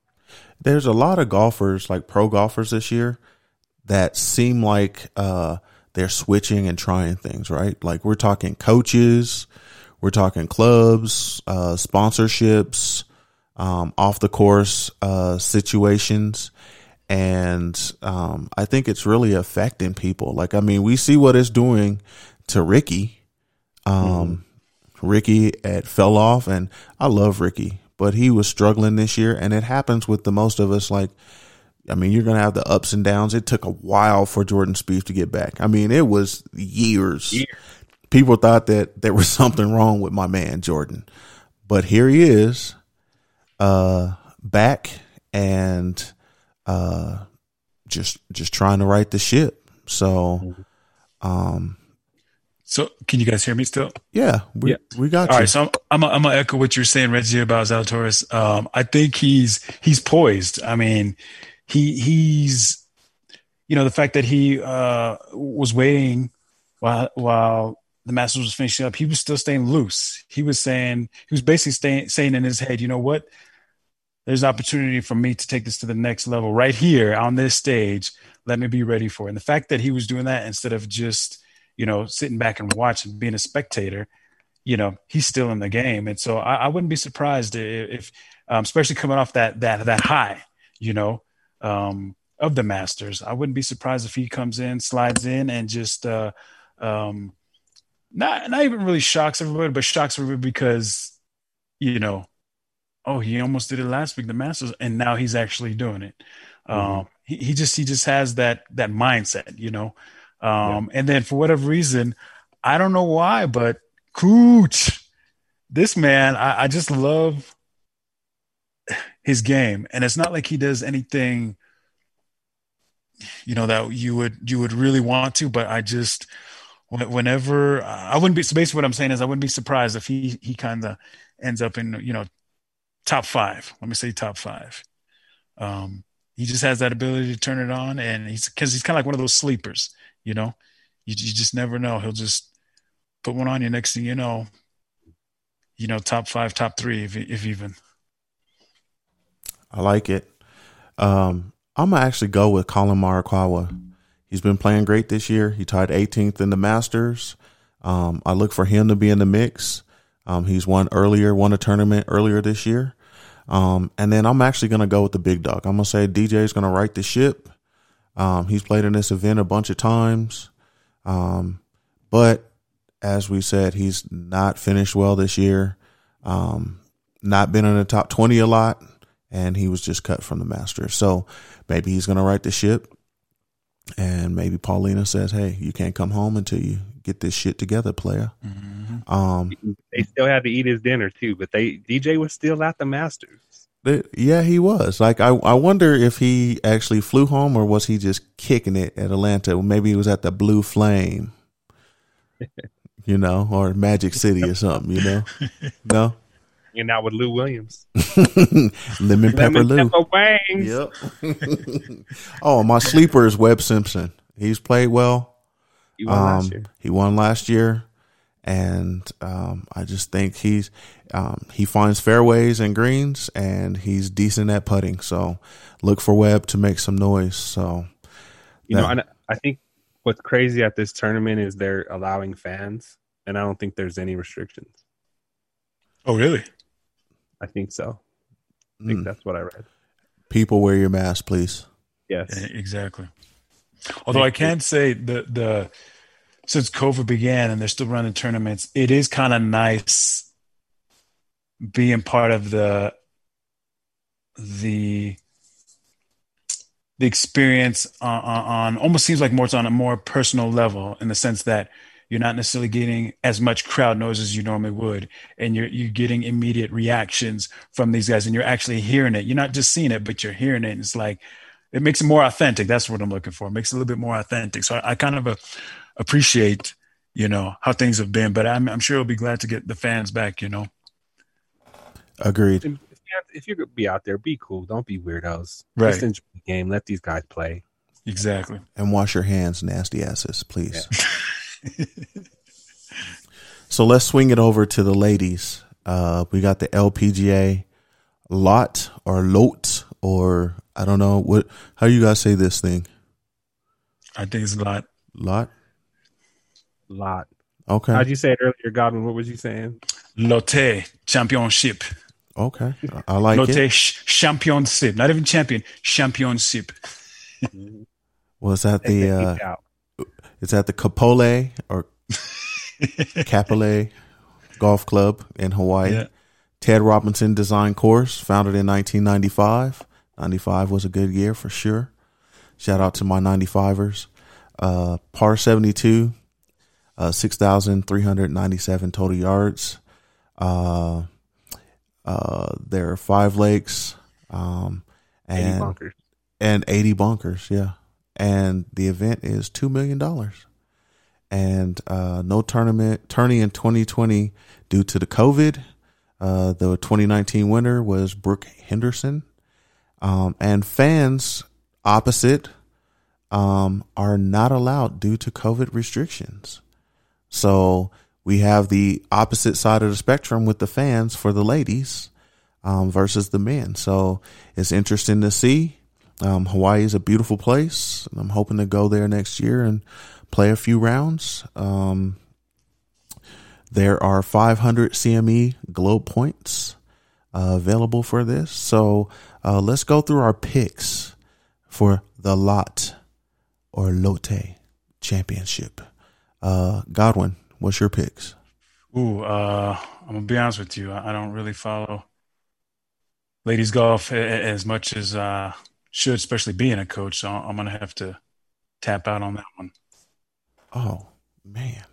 there's a lot of golfers, like pro golfers this year, that seem like uh, they're switching and trying things, right? Like we're talking coaches, we're talking clubs, uh, sponsorships, um, off the course uh, situations. And um, I think it's really affecting people. Like, I mean, we see what it's doing to Ricky. Um, mm-hmm. Ricky at fell off, and I love Ricky but he was struggling this year, and it happens with the most of us. Like, I mean, you're going to have the ups and downs. It took a while for Jordan Spieth to get back. I mean, it was years. People thought that there was something wrong with my man Jordan, but here he is, uh, back and uh, just just trying to right the ship. So, mm-hmm. um, so can you guys hear me still? Yeah, we, yeah. we got All you. right, so I'm, I'm, gonna echo what you're saying, Reggie, about Zalatoris. Um, I think he's he's poised. I mean, he he's you know the fact that he uh, was waiting while while the Masters was finishing up, he was still staying loose. He was saying he was basically staying saying in his head, you know what? There's an opportunity for me to take this to the next level right here on this stage. Let me be ready for it. And the fact that he was doing that instead of just you know, sitting back and watching, being a spectator, you know, he's still in the game. And so I, I wouldn't be surprised if, um, especially coming off that, that, that high, you know, um, of the Masters, I wouldn't be surprised if he comes in, slides in, and just, uh, um, not not even really shocks everybody, but shocks everybody because, you know, oh, he almost did it last week, the Masters, and now he's actually doing it. Mm-hmm. Um, he, he just he just has that that mindset, you know. Um, And then for whatever reason, I don't know why, but Cooch, this man, I, I just love his game, and it's not like he does anything, you know, that you would you would really want to. But I just whenever I wouldn't be so basically what I'm saying is I wouldn't be surprised if he he kind of ends up in you know top five. Let me say top five. Um, he just has that ability to turn it on, and he's because he's kind of like one of those sleepers. You know, you you just never know. He'll just put one on you. Next thing you know, you know, top five, top three, if if even. I like it. Um, I'm gonna actually go with Collin Morikawa. He's been playing great this year. He tied 18th in the Masters. Um, I look for him to be in the mix. Um, he's won earlier, won a tournament earlier this year. Um, and then I'm actually gonna go with the big dog. I'm gonna say DJ is gonna right the ship. Um, he's played in this event a bunch of times. Um, but as we said, he's not finished well this year. Um, not been in the top 20 a lot, and he was just cut from the Masters. So maybe he's going to right the ship. And maybe Paulina says, hey, you can't come home until you get this shit together, player. Um, They still had to eat his dinner too, but they DJ was still at the Masters. Th- Yeah, he was. Like I, I wonder if he actually flew home or was he just kicking it at Atlanta? Maybe he was at the Blue Flame, you know, or Magic City or something. You know, no Hanging out with Lou Williams. lemon pepper Lemon Lou. pepper wings. Yep. oh, my sleeper is Webb Simpson. He's played well. He won last Um, year. he won last year, and um, I just think he's um, he finds fairways and greens, and he's decent at putting. So look for Webb to make some noise. So You know, and I think what's crazy at this tournament is they're allowing fans, and I don't think there's any restrictions. Oh, really? I think so. I think mm, that's what I read. people wear your mask, please. Yes. Yeah, exactly. Although I can't say the the since COVID began and they're still running tournaments, it is kind of nice being part of the the the experience on, on, on almost seems like more it's on a more personal level in the sense that you're not necessarily getting as much crowd noise as you normally would and you're you're getting immediate reactions from these guys and you're actually hearing it. You're not just seeing it but you're hearing it and it's like it makes it more authentic. That's what i'm looking for. It makes it a little bit more authentic. So i, I kind of uh, appreciate you know how things have been but I'm, I'm sure i'll be glad to get the fans back you know Agreed. If you have- if you're gonna be out there, be cool. Don't be weirdos. Right. Just enjoy the game. Let these guys play. exactly And wash your hands, nasty asses, please. so let's swing it over to the ladies. Uh, we got the LPGA lot or lot or I don't know what. How you guys say this thing? i think it's a lot Lot. Lot. Okay. How'd you say it earlier, Godwin? What was you saying? lotte championship Okay. I like lotte it. sh- championship not even champion championship Was that the uh, is that the Kapolei or Kapolei Golf Club in Hawaii? yeah Ted Robinson design course, founded in 1995. 95 was a good year for sure. Shout out to my 95ers. Uh, par 72, uh, 6,397 total yards. Uh, uh, there are five lakes, um, and Bunkers. and 80 bunkers. Yeah. And the event is $2 million. And, uh, no tournament tourney in 2020 due to the COVID. Uh, the 2019 winner was Brooke Henderson. Um, and fans opposite, um, are not allowed due to COVID restrictions. So we have the opposite side of the spectrum with the fans for the ladies, um, versus the men. So it's interesting to see. Um, Hawaii is a beautiful place. I'm hoping to go there next year and play a few rounds. Um, there are 500 CME Globe points uh, available for this. So uh, let's go through our picks for the Lot or Lotte Championship. Uh, Godwin, what's your picks? Ooh, uh, I'm gonna be honest with you. I don't really follow ladies golf as much as I should, especially being a coach. So I'm gonna have to tap out on that one. Oh man,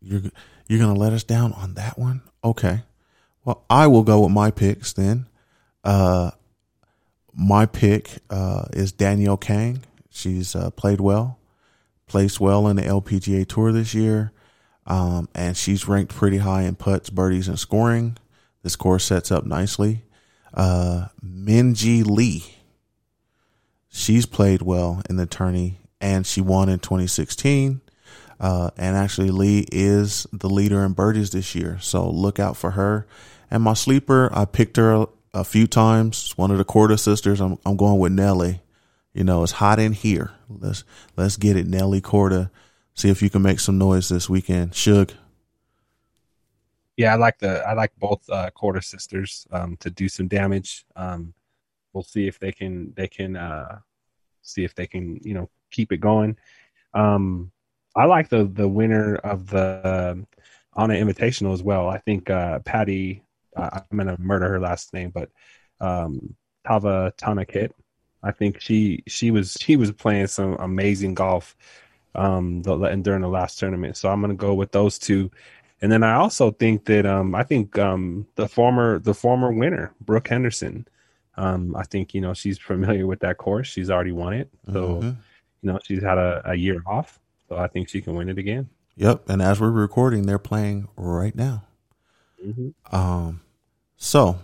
you're you're gonna let us down on that one? Okay. Well, I will go with my picks then. Uh, my pick uh, is Danielle Kang. She's uh, played well, placed well in the LPGA Tour this year, um, and she's ranked pretty high in putts, birdies, and scoring. This course sets up nicely. Uh, Minjee Lee. She's played well in the tourney, and she won in 2016. Uh, and actually, Lee is the leader in birdies this year, so look out for her. And my sleeper, I picked her a, few times. One of the Korda sisters. I'm I'm going with Nelly. You know, it's hot in here. Let's let's get it, Nelly Korda. See if you can make some noise this weekend. Shug. Yeah, I like the I like both uh, Korda sisters um, to do some damage. Um, we'll see if they can they can uh, see if they can you know keep it going. Um, I like the the winner of the uh, Anna Invitational as well. I think uh, Patty. Uh, I'm gonna murder her last name, but um, Tavatanakit. I think she she was she was playing some amazing golf um the, and during the last tournament. So I'm gonna go with those two. And then I also think that um I think um the former the former winner, Brooke Henderson. Um I think, you know, she's familiar with that course. She's already won it. So, Mhm. you know, she's had a, a year off. So I think she can win it again. Yep. And as we're recording, they're playing right now. Um, so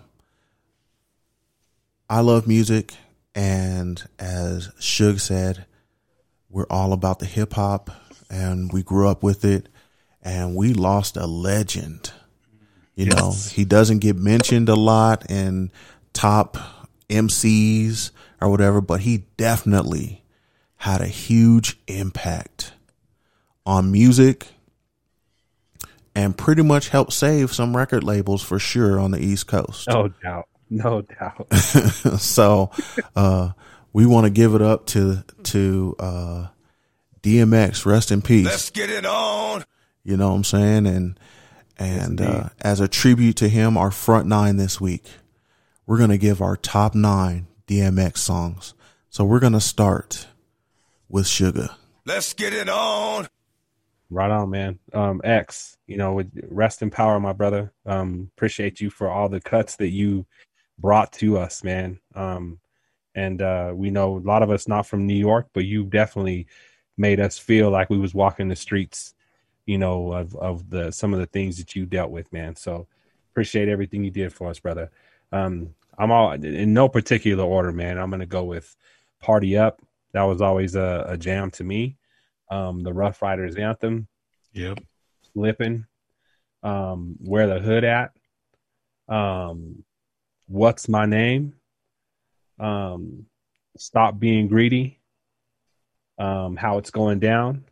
I love music, and as Suge said, we're all about the hip hop, and we grew up with it, and we lost a legend. You know, he doesn't get mentioned a lot in top MCs or whatever, but he definitely had a huge impact on music and pretty much helped save some record labels for sure on the East Coast. No doubt. No doubt. so uh, we want to give it up to to uh, DMX. Rest in peace. Let's get it on. You know what I'm saying? And and uh, as a tribute to him, our front nine this week, we're gonna give our top nine DMX songs. So we're gonna start with Sugar. Let's get it on. Right on, man. Um, X, you know, with rest in power, my brother. Um, appreciate you for all the cuts that you brought to us, man. Um, and uh, we know a lot of us not from New York, but you definitely made us feel like we was walking the streets, you know, of of the some of the things that you dealt with, man. So appreciate everything you did for us, brother. Um, I'm all in no particular order, man. I'm gonna go with "Party Up." That was always a, a jam to me. Um, the Ruff Ryders anthem, Yep. "Slipping," um, "Where the Hood at," um, "What's My Name," um, "Stop Being Greedy," um, "How It's Going Down,"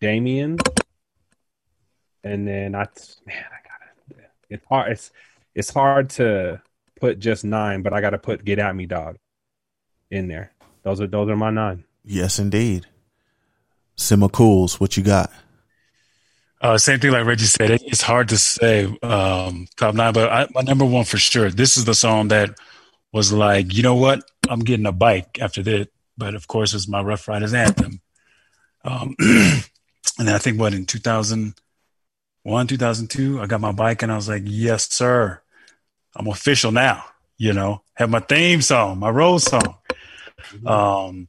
Damien, and then I man, I gotta. It's hard. It's it's hard to put just nine, but I got to put "Get at Me, Dog" in there. Those are those are my nine. Yes, indeed. Sima Cools, what you got? Uh, same thing like Reggie said. It, it's hard to say um, top nine, but I, my number one for sure. This is the song that was like, you know what? I'm getting a bike after this. But of course, it's my Ruff Ryders anthem. Um, and I think what in 2001, 2002, I got my bike and I was like, yes, sir. I'm official now. You know, have my theme song, my road song. Um,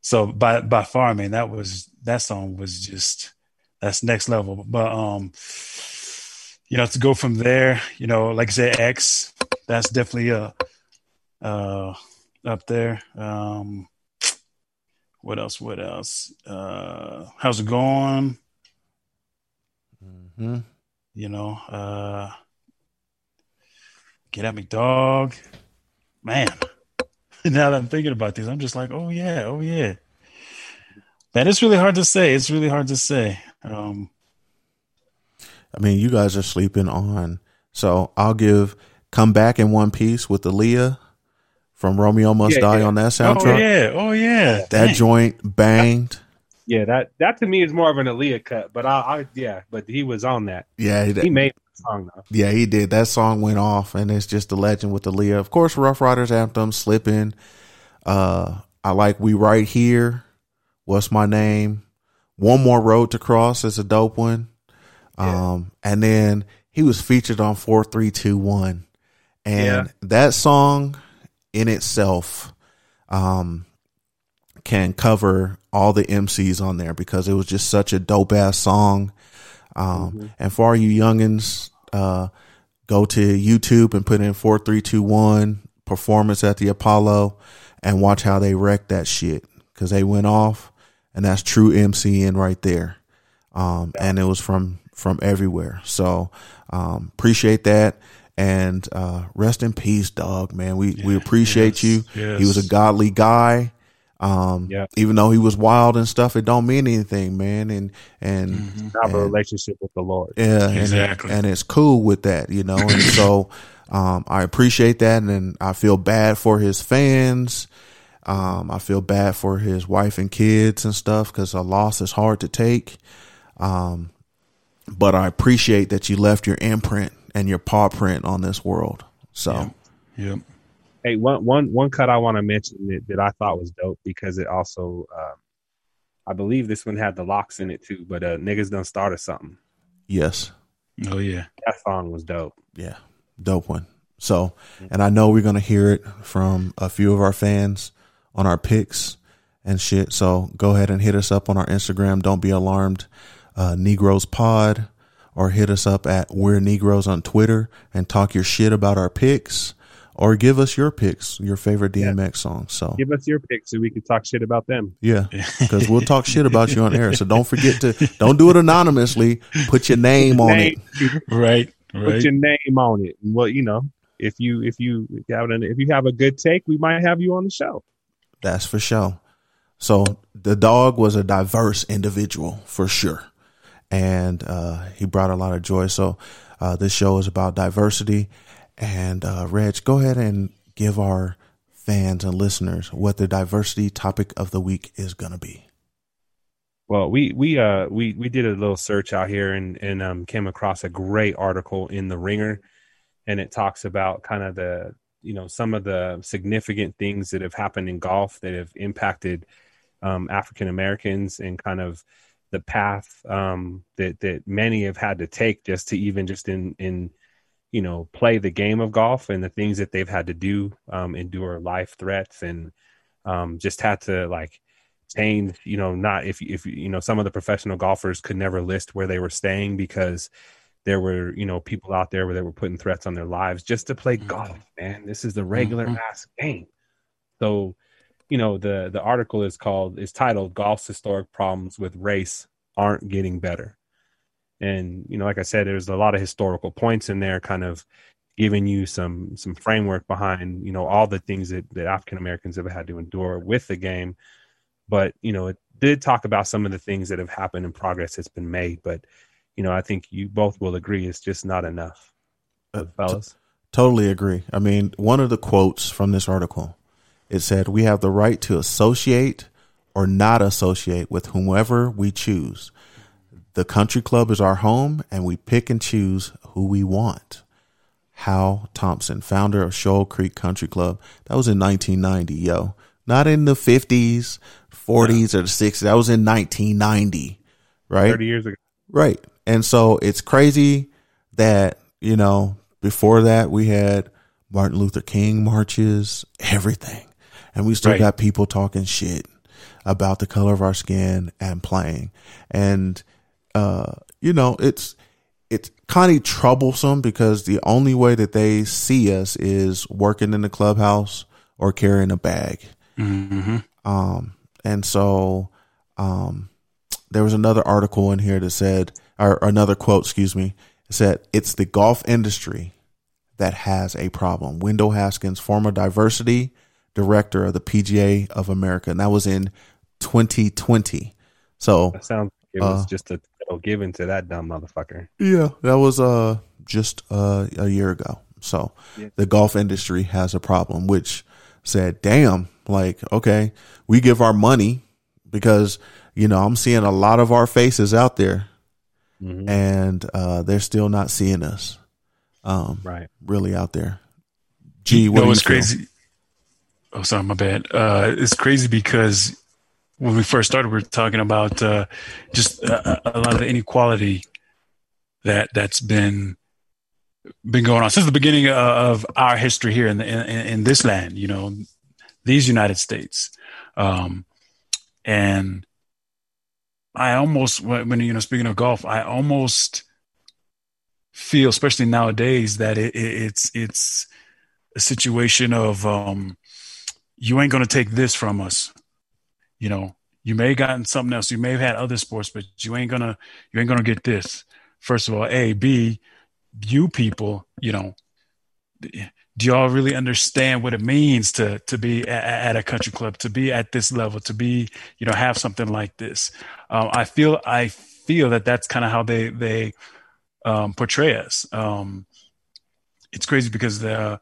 so by by far, I mean that was that song was just that's next level. But um, you know, to go from there, you know, like I said, X, that's definitely uh uh up there. Um, what else? What else? Uh, how's it going? Mm-hmm. You know, uh, get at me, dog. Man, now that I'm thinking about these, I'm just like, oh yeah, oh yeah. Man, it's really hard to say. It's really hard to say. Um, I mean, you guys are sleeping on. So I'll give "Come Back in One Piece" with Aaliyah from Romeo Must Yeah, Die yeah. on that soundtrack. oh yeah, oh yeah. That Dang. joint banged. Yeah, that that to me is more of an Aaliyah cut, but I, I yeah, but he was on that. Yeah, He that, made the song though. yeah, he did. That song went off, and it's just a legend with Aaliyah. Of course, Ruff Ryders anthem, "Slipping." Uh, I like "We Right Here." What's my name? One More Road to Cross is a dope one. Um, and then he was featured on 4321. And Yeah. that song in itself, um, can cover all the MCs on there because it was just such a dope ass song. Um, and for all you youngins, uh, go to YouTube and put in 4321 performance at the Apollo and watch how they wrecked that shit because they went off and that's true MCing right there. Um, and it was from, from everywhere. So, um, appreciate that. And, uh, rest in peace, dog, man. We, we appreciate yes, you. He was a godly guy. Um, Yeah. even though he was wild and stuff, it don't mean anything, man. And, and, Have a relationship with the Lord. yeah, Exactly. and, it's cool with that, you know. And so, um, I appreciate that, and I feel bad for his fans. Um, I feel bad for his wife and kids and stuff because a loss is hard to take. Um, but I appreciate that you left your imprint and your paw print on this world. So, Yep. Hey, one one one cut I want to mention that, that I thought was dope because it also, um, I believe this one had the LOX in it too. But uh, niggas done started something. yes, Oh yeah. That song was dope. yeah, dope one. So, and I know we're gonna hear it from a few of our fans on our picks and shit. So go ahead and hit us up on our Instagram. Don't be alarmed, uh, Negroes Pod, or hit us up at We're Negroes on Twitter and talk your shit about our picks, or give us your picks, your favorite DMX song. So Give us your picks so we can talk shit about them. yeah, because we'll talk shit about you on air. So don't forget to don't do it anonymously. Put your name on it. Name- Right. Put your name on it. Well, you know, if you if you if you have an, if you have a good take, we might have you on the show. That's for sure. So the dog was a diverse individual for sure. And uh, he brought a lot of joy. So uh, this show is about diversity. And uh, Reg, go ahead and give our fans and listeners what the diversity topic of the week is going to be. Well, we we uh we we did a little search out here and and um came across a great article in the Ringer, and it talks about kind of the you know some of the significant things that have happened in golf that have impacted um, African Americans and kind of the path um, that that many have had to take just to even just in in you know play the game of golf and the things that they've had to do um, endure life threats and um, just had to like change you know not if if you know some of the professional golfers could never list where they were staying because there were you know people out there where they were putting threats on their lives just to play golf man. This is the regular Mhm. ass game. So you know the the article is called is titled golf's historic problems with race aren't getting better. And you know like i said there's a lot of historical points in there kind of giving you some some framework behind you know all the things that, that african americans have had to endure with the game. But you know it did talk about some of the things that have happened and progress that's been made. But you know i think you both will agree it's just not enough. Uh, fellas? Totally agree. I mean, one of the quotes from this article, it said, "We have the right to associate or not associate with whomever we choose. The country club is our home, and we pick and choose who we want." Hall Thompson, founder of Shoal Creek Country Club, that was in 1990. Yo, not in the 50s, 40s, or the 60s. That was in 1990, right? 30 years ago Right. And so it's crazy that, you know, before that we had Martin Luther King marches, everything. And we still Right. got people talking shit about the color of our skin and playing. And uh, you know, it's it's kind of troublesome because the only way that they see us is working in the clubhouse or carrying a bag. hmm Um, and so, um, there was another article in here that said, or another quote, excuse me, said, it's the golf industry that has a problem. Wendell Haskins, former diversity director of the PGA of America. And that was in 2020. So that sounds like it was Uh, just a title given to that dumb motherfucker yeah, that was, uh, just, uh, a year ago. So Yeah. the golf industry has a problem, which said, damn, like, okay, we give our money because, you know, I'm seeing a lot of our faces out there Mhm. and, uh, they're still not seeing us, um, right really out there. Gee, You what know do you what's feel? crazy? Oh, sorry, my bad. Uh, it's crazy because when we first started, we were talking about uh, just a, a lot of the inequality that that's been been going on since the beginning of our history here in the, in, in this land. You know, these United States, um, and I almost when you know speaking of golf, I almost feel, especially nowadays, that it, it, it's it's a situation of um, you ain't gonna take this from us. You know, you may have gotten something else. You may have had other sports, but you ain't gonna you ain't gonna get this. First of all, a b you people, you know, do y'all really understand what it means to to be at, at, a country club, to be at this level, to be you know have something like this? Um, I feel I feel that that's kind of how they they um, portray us. Um, it's crazy because the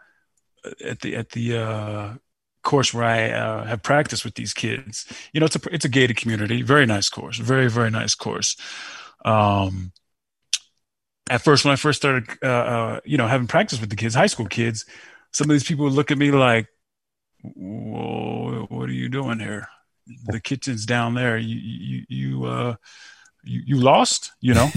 at the at the uh, course where I uh, have practiced with these kids, you know, it's a it's a gated community, very nice course, very very nice course. Um, at first, when I first started, uh, uh, you know, having practice with the kids, high school kids, some of these people would look at me like, "Whoa, what are you doing here? The kitchen's down there. You you you uh, you, you lost, you know."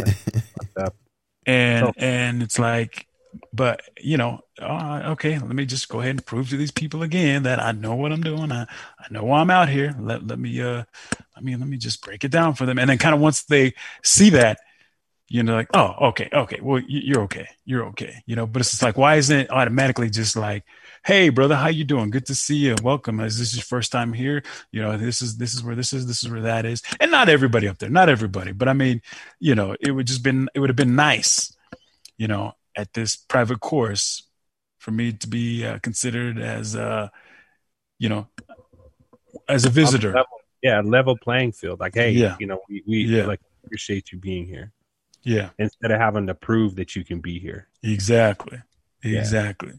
and oh. and it's like but you know uh, okay let me just go ahead and prove to these people again that i know what i'm doing. I, I know why i'm out here. Let, let me uh let me let me just break it down for them. And then kind of once they see that you know like oh okay okay well you're okay you're okay you know? But it's just like why isn't it automatically just like hey brother how you doing? Good to see you. Welcome. Is this your first time here? You know this is this is where this is this is where that is. And not everybody up there not everybody but i mean you know it would just been it would have been nice you know at this private course for me to be uh, considered as uh you know as a visitor level, yeah level playing field like hey yeah. you know we, we Yeah. like appreciate you being here yeah instead of having to prove that you can be here exactly Yeah. exactly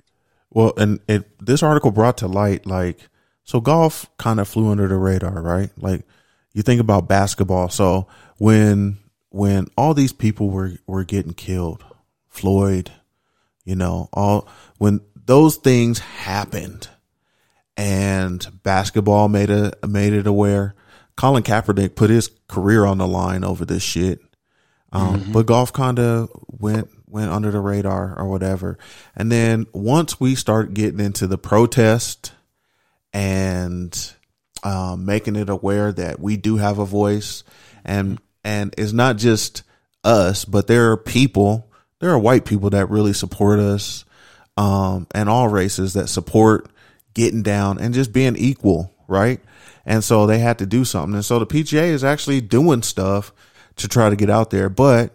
Well, and it this article brought to light like so golf kind of flew under the radar, right? Like you think about basketball. So when when all these people were were getting killed, Floyd, you know, all when those things happened and basketball made a made it aware. Colin Kaepernick put his career on the line over this shit. Um, but golf kind of went went under the radar or whatever. And then once we start getting into the protest and um, making it aware that we do have a voice, and and it's not just us, but there are people, there are white people that really support us, um, and all races that support getting down and just being equal, right? And so they had to do something. And so the PGA is actually doing stuff to try to get out there, but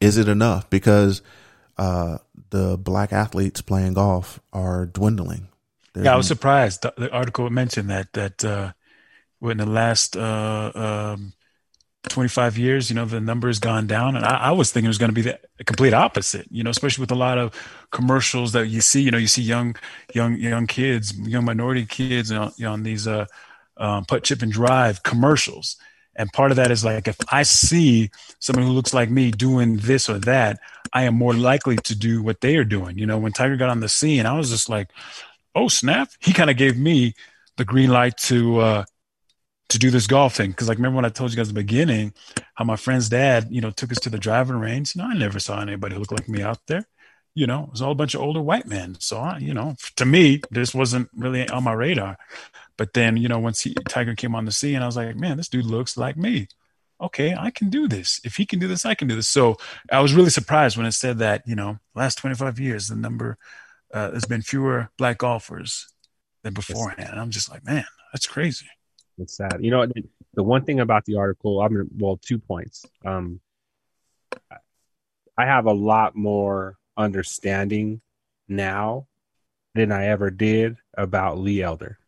is it enough? Because uh, the black athletes playing golf are dwindling. They're- Yeah, I was surprised. The, the article mentioned that that uh, in the last uh, um, 25 years, you know, the number has gone down, and I, I was thinking it was going to be the, complete opposite. You know, especially with a lot of commercials that you see. You know, you see young, young, young kids, young minority kids on, on these uh, um, putt, chip, and drive commercials. And part of that is like if I see someone who looks like me doing this or that, I am more likely to do what they are doing. You know, when Tiger got on the scene, I was just like, oh snap! He kind of gave me the green light to uh, to do this golf thing. Because like remember when I told you guys at the beginning how my friend's dad, you know, took us to the driving range. You know, I never saw anybody who looked like me out there. You know, it was all a bunch of older white men. So I, you know, to me, this wasn't really on my radar. But then, you know, once he, Tiger came on the scene, I was like, man, this dude looks like me. Okay, I can do this. If he can do this, I can do this. So I was really surprised when it said that, you know, last 25 years, the number, uh, there's been fewer black golfers than beforehand. And I'm just like, man, that's crazy. It's sad. You know, the- one thing about the article, I'm well, two points. Um, I have a lot more understanding now than I ever did about Lee Elder.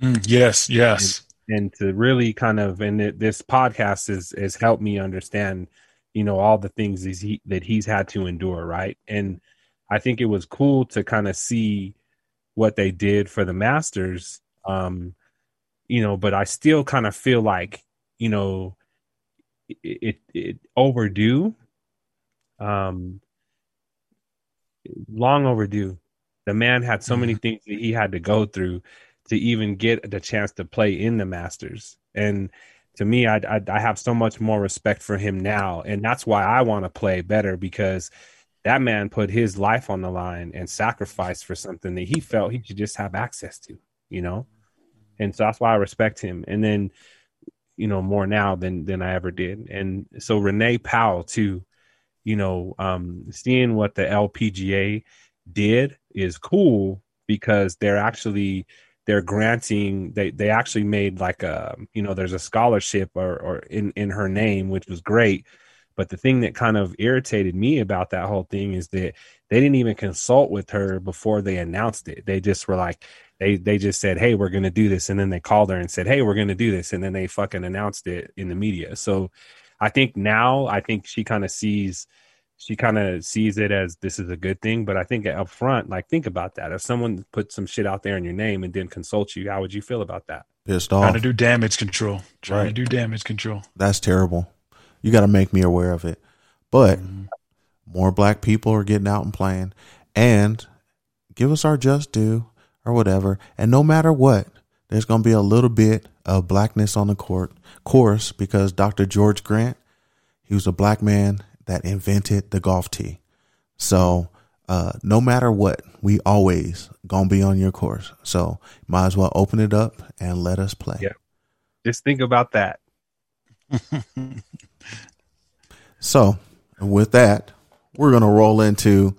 Mm, yes, yes. and to really kind of and it, this podcast has has helped me understand you know all the things he's, he, that he's had to endure right and i think it was cool to kind of see what they did for the masters um you know but i still kind of feel like you know it, it, it overdue um long overdue the man had so many things that he had to go through to even get the chance to play in the Masters. And to me, I, I, I have so much more respect for him now, and that's why I want to play better because that man put his life on the line and sacrificed for something that he felt he should just have access to, you know. And so that's why I respect him. And then, you know, more now than than I ever did. And so Renee Powell too, you know, um, seeing what the LPGA did is cool because they're actually they're granting they they actually made like a you know there's a scholarship or or in in her name which was great but the thing that kind of irritated me about that whole thing is that they didn't even consult with her before they announced it they just were like they they just said hey we're going to do this and then they called her and said hey we're going to do this and then they fucking announced it in the media so i think now i think she kind of sees she kind of sees it as this is a good thing. But I think up front, like think about that. If someone put some shit out there in your name and didn't consult you, how would you feel about that? Pissed off. Trying to do damage control. Trying to do damage control. That's terrible. You got to make me aware of it. But more black people are getting out and playing, and give us our just due or whatever. And no matter what, there's going to be a little bit of blackness on the court course because Dr. George Grant, he was a black man that invented the golf tee. So uh, no matter what, we always gonna be on your course. So might as well open it up and let us play. Yeah. Just think about that. So, with that, we're going to roll into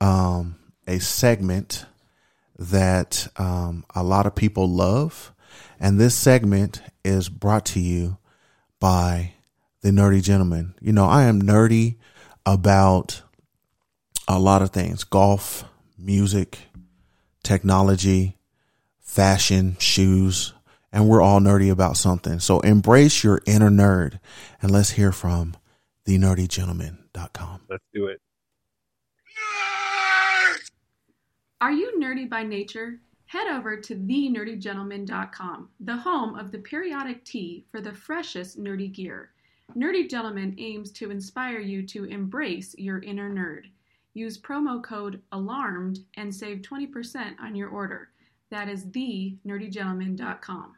um, a segment that um, a lot of people love. And this segment is brought to you by the Nerdy Gentleman. You know, I am nerdy about a lot of things golf, music, technology, fashion, shoes, and we're all nerdy about something. So embrace your inner nerd and let's hear from thenerdygentleman.com. Let's do it. Are you nerdy by nature? Head over to thenerdygentleman.com, the home of the periodic tee for the freshest nerdy gear. Nerdy Gentleman aims to inspire you to embrace your inner nerd. Use promo code ALARMED and save 20% on your order. That is thenerdygentleman.com.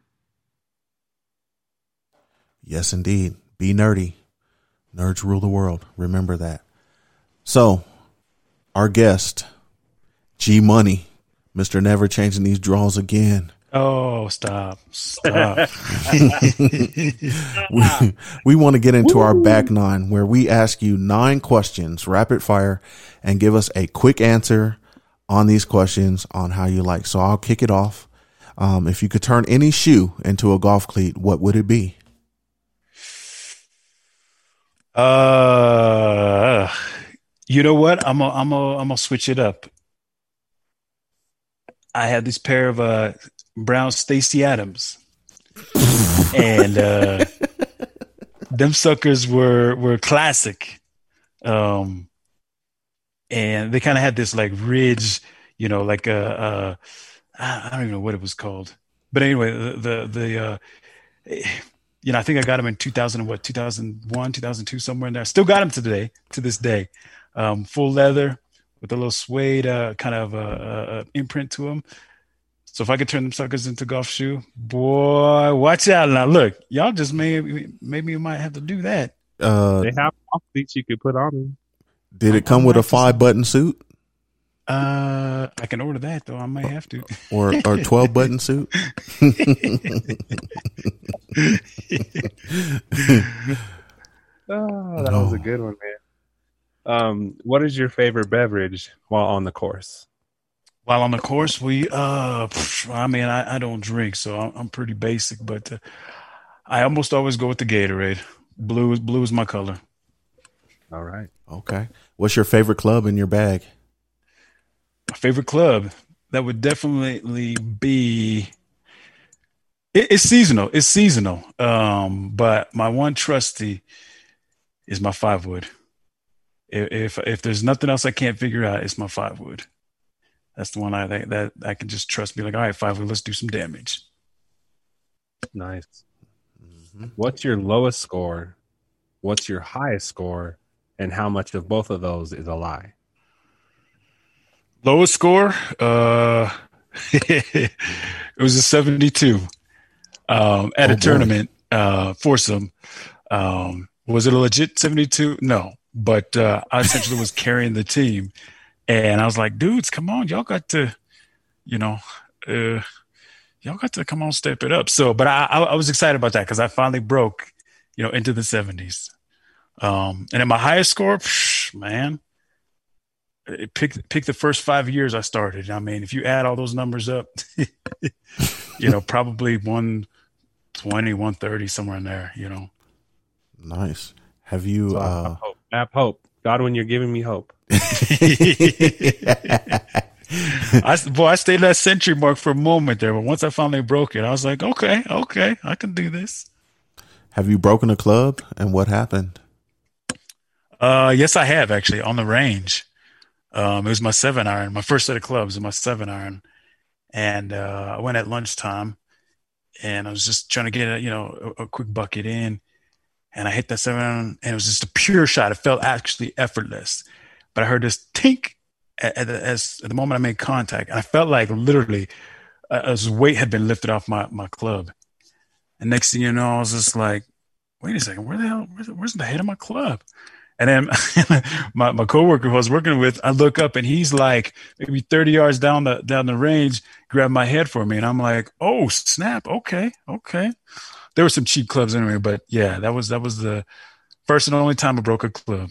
Yes, indeed. Be nerdy. Nerds rule the world. Remember that. So, our guest, G Money, Mr. Never Changing These Draws Again. Oh, stop. Stop. we, we want to get into our back nine where we ask you nine questions, rapid fire, and give us a quick answer on these questions on how you like. So I'll kick it off. Um, if you could turn any shoe into a golf cleat, what would it be? Uh, you know what? I'm gonna I'm gonna I'm gonna switch it up. I had this pair of uh brown Stacy Adams, and uh, them suckers were were classic. Um, and they kind of had this like ridge, you know, like a, uh I don't even know what it was called, but anyway, the the, the uh, you know, I think I got them in 2000 and what 2001, 2002, somewhere in there. Still got them today, to this day. Um, full leather with a little suede uh, kind of uh, uh, imprint to them. So if I could turn them suckers into golf shoe, boy, watch out now. Look, y'all just may maybe you might have to do that. Uh, They have golf cleats you could put on them. did it come with a five button suit Uh, I can order that though. I might have to. or or twelve button suit? Oh, that was a good one, man. Um, what is your favorite beverage while on the course? While on the course, we uh, pff, I mean, I, I don't drink, so I'm, I'm pretty basic, but uh, I almost always go with the Gatorade. Blue is blue is my color. All right. Okay. What's your favorite club in your bag? Favorite club that would definitely be. It, it's seasonal. It's seasonal. Um, but my one trusty is my five wood. If, if if there's nothing else I can't figure out, it's my five wood. That's the one I that, that I can just trust. Be like, all right, five wood, let's do some damage. Nice. What's your lowest score? What's your highest score? And how much of both of those is a lie? Lowest score, uh, It was a 72 um, at Oh, a boy. tournament uh, foursome. Um, was it a legit 72? No, but uh, I essentially was carrying the team, and I was like, dudes, come on, y'all got to, you know, uh, y'all got to come on, step it up. So, but I, I, I was excited about that because I finally broke, you know, into the 70s. Um, and at my highest score, psh, man, pick pick the first five years I started. I mean, if you add all those numbers up, you know, probably 120, 130, somewhere in there, you know. Nice. Have you? So I Uh, have hope. I have hope. Godwin, you're giving me hope. I boy, I stayed that century mark for a moment there, but once I finally broke it, I was like, okay, okay, I can do this. have you broken a club, and what happened? Uh, yes, I have actually on the range. Um, it was my seven iron, my first set of clubs, and my seven iron, and uh, I went at lunchtime, and I was just trying to get a you know a, a quick bucket in, and I hit that seven iron, and it was just a pure shot. It felt actually effortless, but I heard this tink at, at, the, as, at the moment I made contact, and I felt like literally uh, as weight had been lifted off my my club, and next thing you know, I was just like, wait a second, where the hell, where's, where's the head of my club? And then my, my coworker who I was working with, I look up and he's like maybe 30 yards down the down the range, grabbed my head for me. And I'm like, oh snap, okay, okay. There were some cheap clubs anyway, but yeah, that was that was the first and only time I broke a club.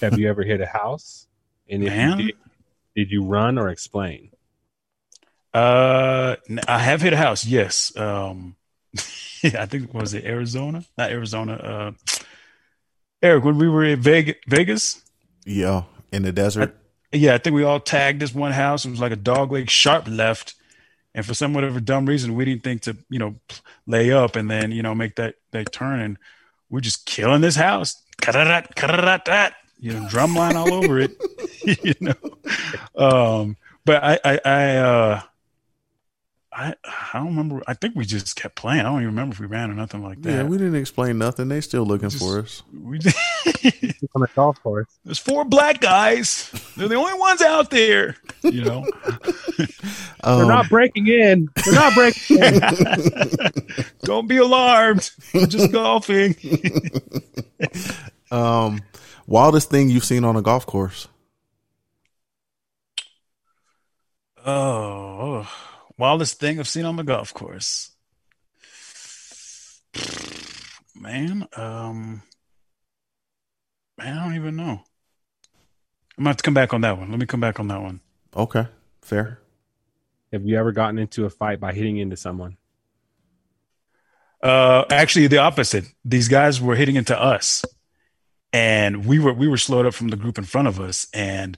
Have you ever hit a house? And if Man. you did, did you run or explain? Uh I have hit a house, yes. Um I think was it Arizona? Not Arizona. Uh Eric, when we were in Vegas, Yeah, in the desert. Yeah, I think we all tagged this one house. It was like a dog leg sharp left, and for some whatever dumb reason, we didn't think to you know lay up and then you know make that that turn, and we're just killing this house. You know, drum line all over it. you know, um, but I I I, uh, I I don't remember. I think we just kept playing. I don't even remember if we ran or nothing like that. yeah, we didn't explain nothing. They still looking Just- for us. we On the golf course. There's four black guys. They're the only ones out there. You know. They're Um, not breaking in. They're not breaking in. Don't be alarmed. We're just golfing. um, wildest thing you've seen on a golf course? Oh, wildest thing I've seen on the golf course. Man, um, man, I don't even know. I'm gonna have to come back on that one. Let me come back on that one. Okay, fair. Have you ever gotten into a fight by hitting into someone? Uh, actually, the opposite. These guys were hitting into us, and we were we were slowed up from the group in front of us. And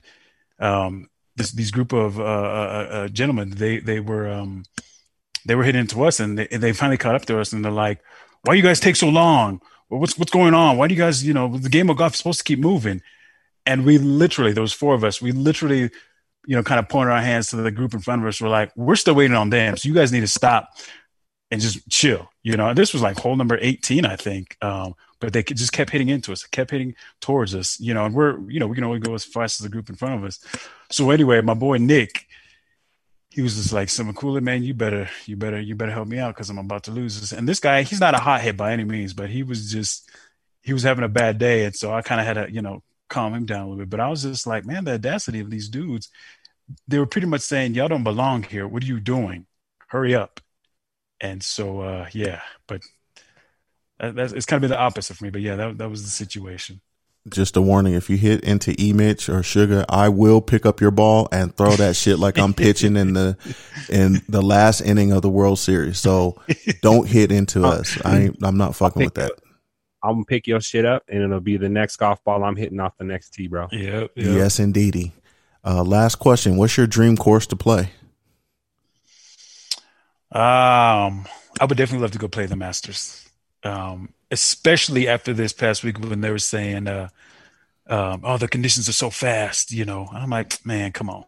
um, this these group of uh, uh, uh, gentlemen, they they were um, they were hitting into us, and they, they finally caught up to us, and they're like, "Why you guys take so long? What's what's going on? Why do you guys, you know, the game of golf is supposed to keep moving?" And we literally, there was four of us. We literally, you know, kind of pointed our hands to the group in front of us. We're like, "We're still waiting on them, so you guys need to stop." And just chill. You know, this was like hole number 18, I think. Um, but they just kept hitting into us, kept hitting towards us, you know, and we're, you know, we can only go as fast as the group in front of us. So anyway, my boy Nick, he was just like, "Some cooler man, you better, you better, you better help me out because I'm about to lose this." And this guy, he's not a hothead by any means, but he was just, he was having a bad day, and so I kind of had to, you know, calm him down a little bit. But I was just like, man, the audacity of these dudes. They were pretty much saying, "Y'all don't belong here. What are you doing? Hurry up!" And so, uh, yeah, but that, that's it's kind of been the opposite for me. But yeah, that that was the situation. Just a warning: if you hit into E Mitch or Sugar, I will pick up your ball and throw that shit like I'm pitching in the in the last inning of the World Series. So don't hit into us. I ain't, I'm not fucking with that. I'm gonna pick your shit up, and it'll be the next golf ball I'm hitting off the next tee, bro. Yep. Yes, indeedy. Uh, last question: What's your dream course to play? Um, I would definitely love to go play the Masters, um, especially after this past week when they were saying, uh, um, "Oh, the conditions are so fast," you know. I'm like, man, come on,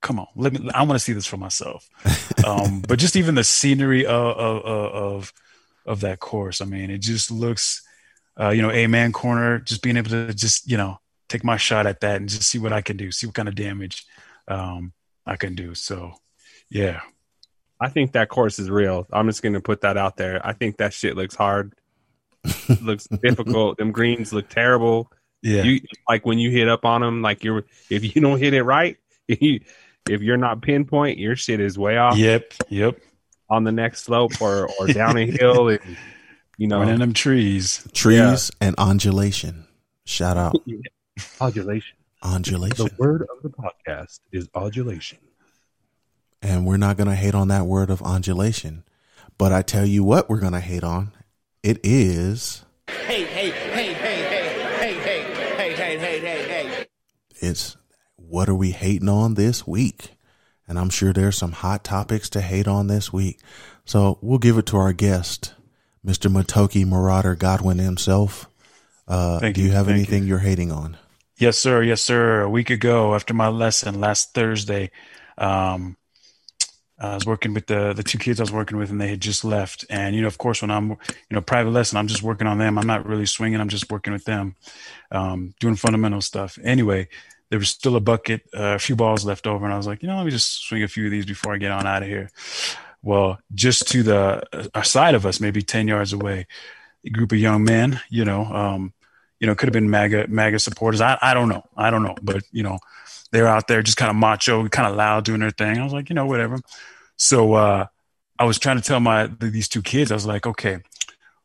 come on, let me. I want to see this for myself. um, but just even the scenery of, of of of that course, I mean, it just looks, uh, you know, a man corner, just being able to just you know take my shot at that and just see what I can do, see what kind of damage um, I can do. So Yeah. I think that course is real. I'm just gonna put that out there. I think that shit looks hard. looks difficult. Them greens look terrible. Yeah. You like when you hit up on them, like you're if you don't hit it right, if, you, if you're not pinpoint, your shit is way off yep. Yep. on the next slope or or down a hill, and you know, in them trees. Trees and undulation. Shout out Odulation. undulation. The word of the podcast is odulation. And we're not going to hate on that word of undulation. But I tell you what, we're going to hate on. It is, Hey, hey, hey, hey, hey, hey, hey, hey, hey, hey, hey, hey. it's what are we hating on this week? And I'm sure there's some hot topics to hate on this week. So we'll give it to our guest, Mr. Matoki Marauder Godwin himself. Uh, Thank do you you, have thank anything you're hating on? Yes, sir. Yes, sir. A week ago, after my lesson last Thursday, um, I was working with the the two kids I was working with, and they had just left. And you know, of course, when I'm you know private lesson, I'm just working on them. I'm not really swinging. I'm just working with them, um, doing fundamental stuff. Anyway, there was still a bucket, uh, a few balls left over, and I was like, you know, let me just swing a few of these before I get on out of here. Well, just to the uh, side of us, maybe ten yards away, a group of young men, you know, um, you know, could have been MAGA MAGA supporters. I I don't know. I don't know, but you know, they're out there just kind of macho, kind of loud, doing their thing. I was like, you know, whatever. So uh, I was trying to tell my these two kids, I was like, okay,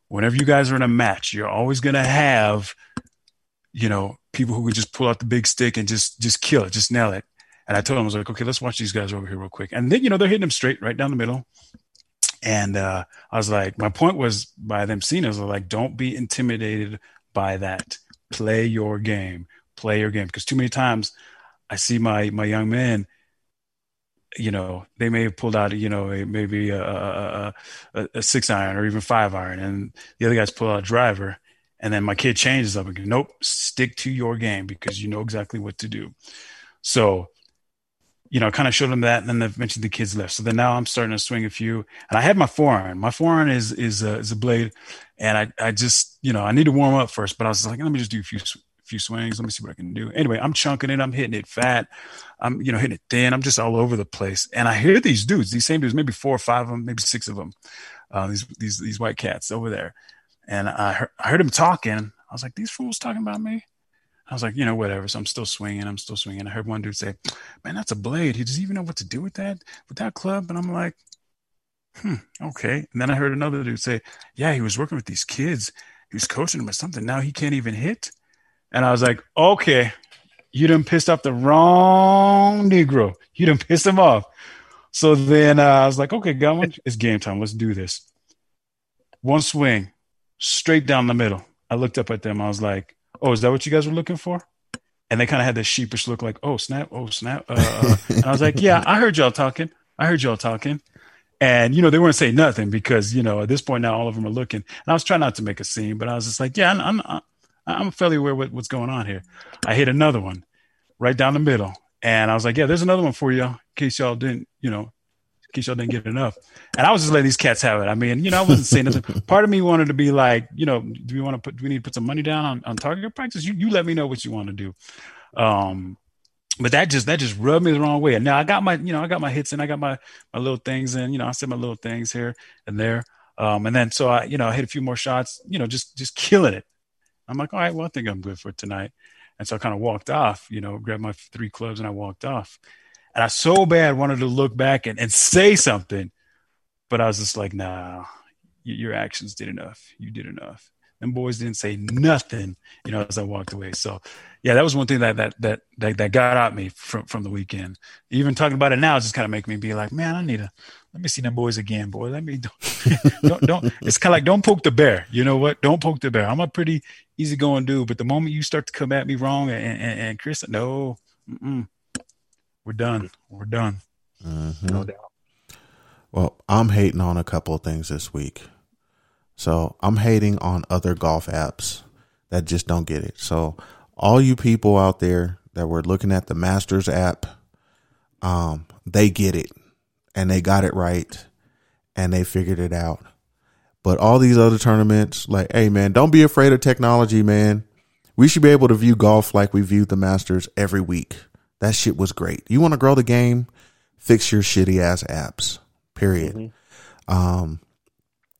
whenever you guys are in a match, you're always gonna have, you know, people who can just pull out the big stick and just just kill it, just nail it. And I told them, I was like, okay, let's watch these guys over here real quick. And then, you know, they're hitting them straight right down the middle. And uh, I was like, my point was by them seeing was like, don't be intimidated by that. Play your game. Play your game. Because too many times I see my my young men, you know, they may have pulled out, you know, maybe a, a, a, a six iron or even five iron, and the other guys pull out a driver, and then my kid changes up and goes, nope, stick to your game because you know exactly what to do. So, you know, I kind of showed them that, and then eventually the kids left. So then now I'm starting to swing a few, and I had my forearm. My forearm is is a, is a blade, and I I just you know I need to warm up first, but I was like, let me just do a few few swings. Let me see what I can do. Anyway, I'm chunking it. I'm hitting it fat. I'm you know hitting it thin. I'm just all over the place, and I hear these dudes, these same dudes, maybe four or five of them, maybe six of them, uh, these these these white cats over there, and I heard, I heard them talking. I was like, these fools talking about me. I was like, you know, whatever. So I'm still swinging. I'm still swinging. I heard one dude say, "Man, that's a blade. He doesn't even know what to do with that with that club." And I'm like, "Hmm, okay." And then I heard another dude say, "Yeah, he was working with these kids. He was coaching them or something. Now he can't even hit." And I was like, "Okay, you done pissed off the wrong Negro. You done pissed him off." So then uh, I was like, "Okay, Godwin, it's game time. Let's do this." One swing, straight down the middle. I looked up at them. I was like, "Oh, is that what you guys were looking for?" And they kind of had this sheepish look, like, "Oh snap! Oh snap!" Uh, uh. and I was like, "Yeah, I heard y'all talking. I heard y'all talking." And you know, they weren't saying nothing because you know at this point now all of them are looking. And I was trying not to make a scene, but I was just like, "Yeah, I'm I'm, I'm fairly aware what, what's going on here." I hit another one right down the middle, and I was like, "Yeah, there's another one for y'all in case y'all didn't, you know, in case y'all didn't get enough." And I was just letting these cats have it. I mean, you know, I wasn't saying nothing. Part of me wanted to be like, you know, do we want to put? Do we need to put some money down on, on target practice? You you let me know what you want to do. Um, but that just that just rubbed me the wrong way. And now I got my you know I got my hits and I got my my little things and you know I said my little things here and there. Um, and then so I you know I hit a few more shots. You know, just just killing it. I'm like, all right, well I think I'm good for tonight. And so I kind of walked off. You know, grabbed my three clubs and I walked off. And I so bad wanted to look back and, and say something, but I was just like, nah, your actions did enough. You did enough. And boys didn't say nothing, you know, as I walked away. So yeah, that was one thing that that that that, that got at me from from the weekend. Even talking about it now, just kind of make me be like, man, I need to let me see them boys again, boy. Let me don't don't, don't it's kind of like don't poke the bear. You know what? Don't poke the bear. I'm a pretty easygoing dude, but the moment you start to come at me wrong and and, and Chris, no, mm-mm. we're done. We're done. Mm-hmm. No doubt. Well, I'm hating on a couple of things this week. So I'm hating on other golf apps that just don't get it. So all you people out there that were looking at the Masters app, um, they get it and they got it right and they figured it out. But all these other tournaments, like, hey man, don't be afraid of technology, man. We should be able to view golf like we viewed the Masters every week. That shit was great. You want to grow the game? fix your shitty ass apps. Period. Mm-hmm. Um,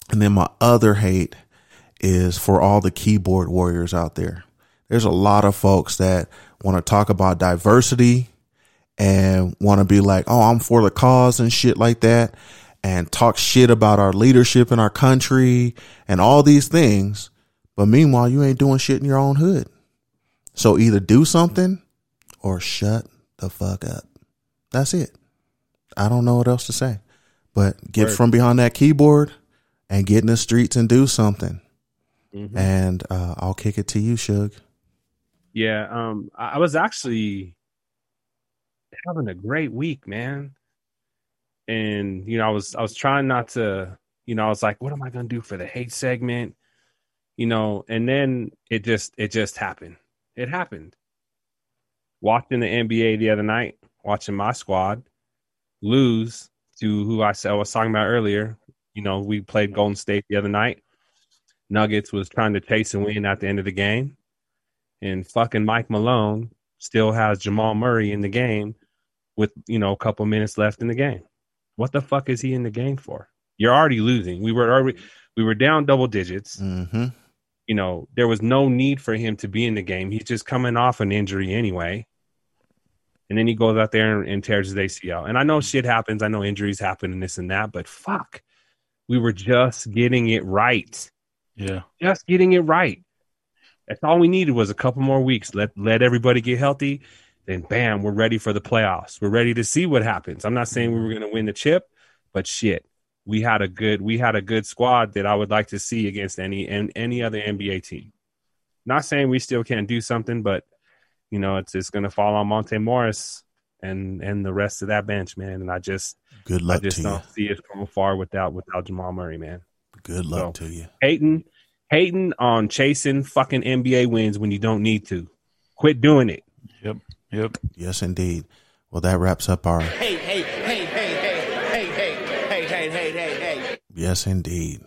and then my other hate is for all the keyboard warriors out there. There's a lot of folks that want to talk about diversity and want to be like, oh, I'm for the cause and shit like that, and talk shit about our leadership in our country and all these things. But meanwhile, you ain't doing shit in your own hood. So either do something or shut the fuck up. That's it. I don't know what else to say. But get Word. from behind that keyboard and get in the streets and do something. Mhm. And uh, I'll kick it to you, Suge. Yeah, um, I was actually having a great week, man. And you know, I was I was trying not to, you know, I was like, what am I gonna do for the hate segment? You know, and then it just it just happened. It happened. Watching the NBA the other night, watching my squad lose to who I said I was talking about earlier. You know, we played Golden State the other night. Nuggets was trying to chase and win at the end of the game and fucking Mike Malone still has Jamal Murray in the game with you know a couple minutes left in the game. What the fuck is he in the game for? You're already losing. We were already we were down double digits. Mm-hmm. You know there was no need for him to be in the game. He's just coming off an injury anyway, and then he goes out there and, and tears his ACL. And I know shit happens. I know injuries happen and this and that, but fuck, we were just getting it right Yeah. just getting it right. That's all we needed was a couple more weeks. Let let everybody get healthy. Then bam, we're ready for the playoffs. We're ready to see what happens. I'm not saying we were going to win the chip, but shit, we had a good we had a good squad that I would like to see against any and any other NBA team. Not saying we still can't do something, but you know it's it's going to fall on Monte Morris and and the rest of that bench, man. And I just Good luck. I just don't see it from afar without without Jamal Murray, man Good luck So- to you. hating hating on chasing fucking NBA wins when you don't need to. Quit doing it. Yep. Yep. Yes, indeed. Well, that wraps up our Hey, hey, hey, hey, hey, hey, hey, hey, hey, hey, hey, hey. yes, indeed.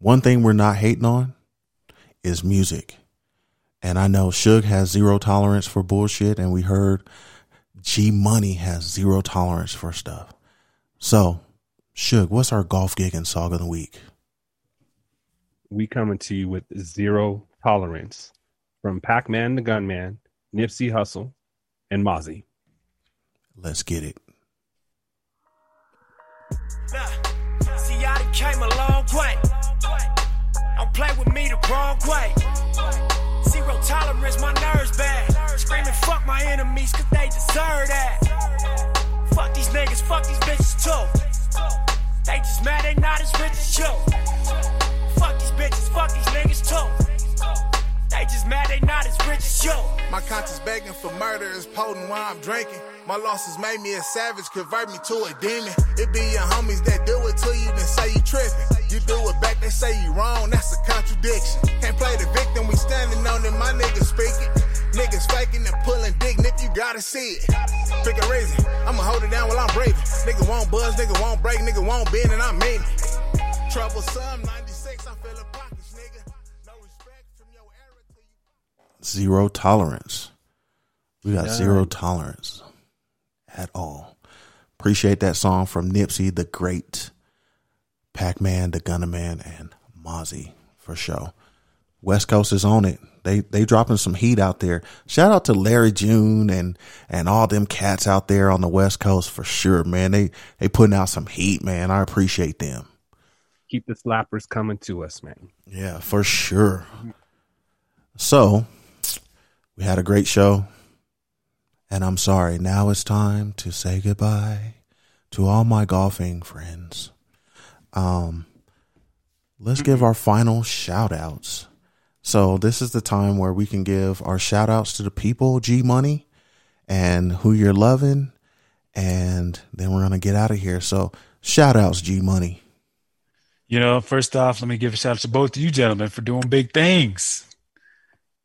One thing we're not hating on is music, and I know Suge has zero tolerance for bullshit, and we heard G Money has zero tolerance for stuff. So, Suge, what's our golf gig and song of the week? We coming to you with zero tolerance from Pac-Man the Gunman, Nipsey Hussle, and Mozzy. Let's get it. Nah, see, I came a long way. Don't play with me the wrong way. Zero tolerance, my nerves bad. Screaming, fuck my enemies, cause they deserve that. Fuck these niggas, fuck these bitches too. They just mad they not as rich as you. Bitches, fuck these niggas too. They just mad they not as rich as you. My conscience begging for murder is potent while I'm drinking. My losses made me a savage, convert me to a demon. It be your homies that do it to you, then say you tripping. You do it back, they say you wrong, that's a contradiction. Can't play the victim, we standing on it, my niggas speaking. Niggas faking and pulling dick, nip, you gotta see it. Pick a reason, I'ma hold it down while I'm braving. Nigga won't buzz, nigga won't break, nigga won't bend, and I mean it. Troublesome 96, Zero tolerance. We got zero tolerance at all. Appreciate that song from Nipsey, the Great, Pac Man, the Gunner Man, and Mozzy for sure. West Coast is on it. They they dropping some heat out there. Shout out to Larry June and and all them cats out there on the West Coast for sure, man. They they putting out some heat, man. I appreciate them. Keep the slappers coming to us, man. Yeah, for sure. So, we had a great show. And I'm sorry, now it's time to say goodbye to all my golfing friends. Um let's give our final shout outs. So, this is the time where we can give our shout outs to the people, G Money, and who you're loving, and then we're going to get out of here. So, shout outs, G Money. You know, first off, let me give a shout out to both of you gentlemen for doing big things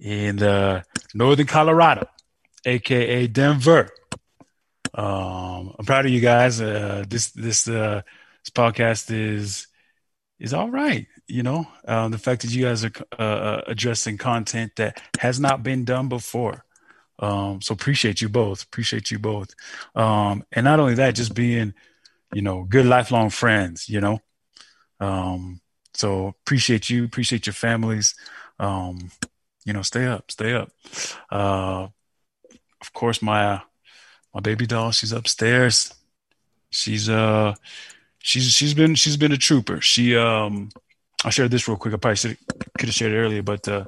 in uh, northern Colorado, aka Denver. Um, I'm proud of you guys. Uh, this this uh, this podcast is is all right. You know, um, the fact that you guys are uh, uh, addressing content that has not been done before. Um, so appreciate you both. Appreciate you both. Um, and not only that, just being, you know, good lifelong friends. You know, um, so appreciate you. Appreciate your families. Um, you know, stay up, stay up. Uh, of course, my my baby doll, she's upstairs. She's uh, she's she's been she's been a trooper. She um, I shared this real quick. I probably should could have shared it earlier, but uh,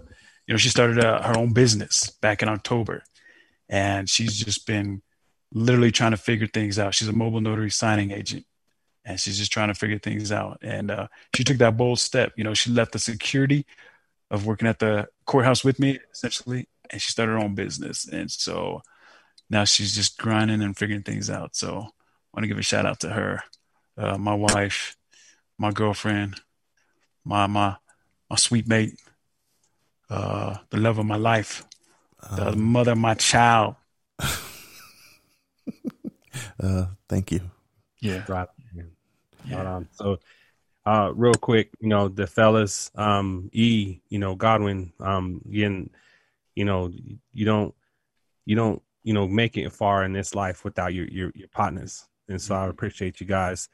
you know, she started uh, her own business back in October, and she's just been literally trying to figure things out. She's a mobile notary signing agent, and she's just trying to figure things out. And uh, she took that bold step. You know, she left the security of working at the courthouse with me, essentially, and she started her own business. And so now she's just grinding and figuring things out. So I want to give a shout out to her, uh, my wife, my girlfriend, my my my sweet mate, uh, the love of my life, the mother of my child. Uh, thank you. Yeah. Right. Right on. So, uh, real quick, you know, the fellas, um, E, you know, Godwin, um, again, you know, you don't, you don't, you know, make it far in this life without your your, your partners, and so I appreciate you guys.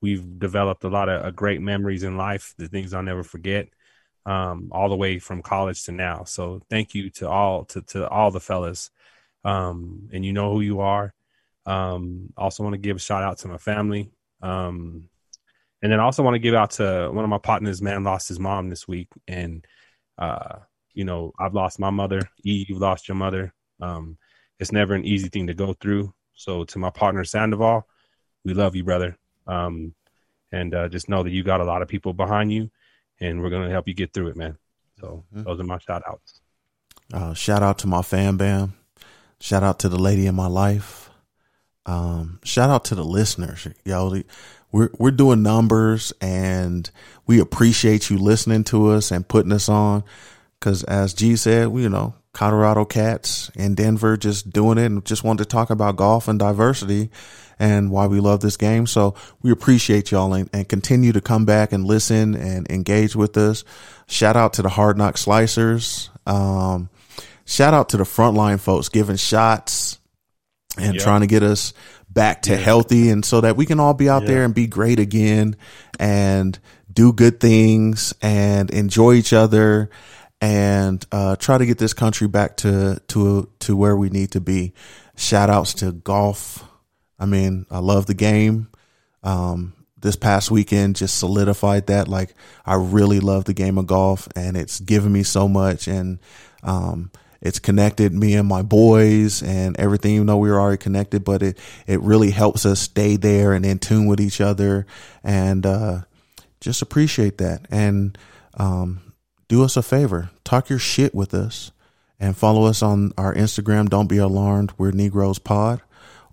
We've developed a lot of uh, great memories in life, the things I'll never forget, um, all the way from college to now. So, thank you to all to to all the fellas, um, and you know who you are. Um, also want to give a shout out to my family. Um, and then I also want to give out to one of my partners, man, lost his mom this week. And, uh, you know, I've lost my mother. E, you've lost your mother. Um, it's never an easy thing to go through. So to my partner, Sandoval, we love you, brother. Um, and, uh, just know that you got a lot of people behind you and we're going to help you get through it, man. So those are my shout outs. Uh, shout out to my fam bam. Shout out to the lady in my life. Um, shout out to the listeners. Yo, we're, we're doing numbers and we appreciate you listening to us and putting us on. Cause as G said, we, you know, Colorado cats in Denver just doing it and just wanted to talk about golf and diversity and why we love this game. So we appreciate y'all and, and continue to come back and listen and engage with us. Shout out to the hard knock slicers. Um, shout out to the frontline folks giving shots and Yeah. trying to get us back to healthy and so that we can all be out there and be great again and do good things and enjoy each other and uh, try to get this country back to to to where we need to be. Shout outs to golf. I mean, I love the game. Um, this past weekend just solidified that. Like, I really love the game of golf, and it's given me so much. And um, it's connected me and my boys and everything. Even though we were already connected, but it it really helps us stay there and in tune with each other, and uh, just appreciate that. And um, do us a favor, talk your shit with us, and follow us on our Instagram. Don't be alarmed. We're Negroes Pod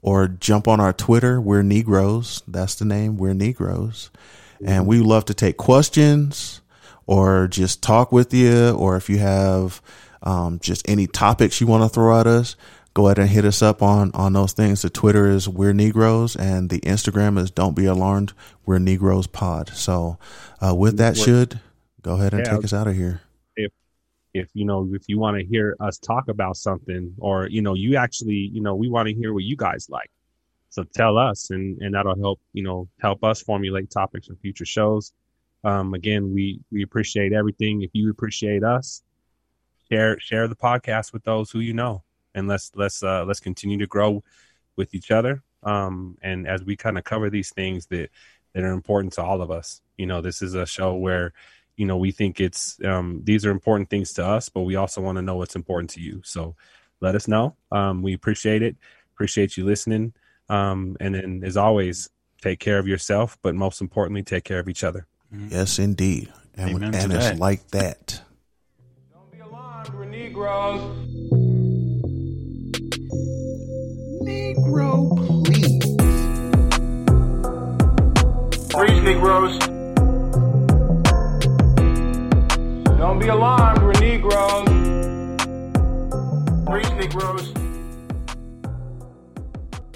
or jump on our Twitter. We're Negroes. That's the name. We're Negroes. And we love to take questions or just talk with you. Or if you have um, just any topics you want to throw at us, go ahead and hit us up on, on those things. The Twitter is We're Negroes and the Instagram is Don't Be Alarmed. We're Negroes Pod. So uh, with that, should go ahead and Yeah. take us out of here. if you know if you want to hear us talk about something or you know you actually you know we want to hear what you guys like so tell us and and that'll help you know help us formulate topics for future shows um again we we appreciate everything if you appreciate us share share the podcast with those who you know and let's let's uh let's continue to grow with each other. Um and as we kind of cover these things that that are important to all of us you know this is a show where you know we think it's um, these are important things to us but we also want to know what's important to you. So let us know. Um, we appreciate it. Appreciate you listening. Um, and then as always take care of yourself but most importantly take care of each other. Yes, indeed. And, Amen and it's like that. Negroes. Negro, please. Preach, Negroes. Don't be alarmed, we're Negroes. Preach, Negroes.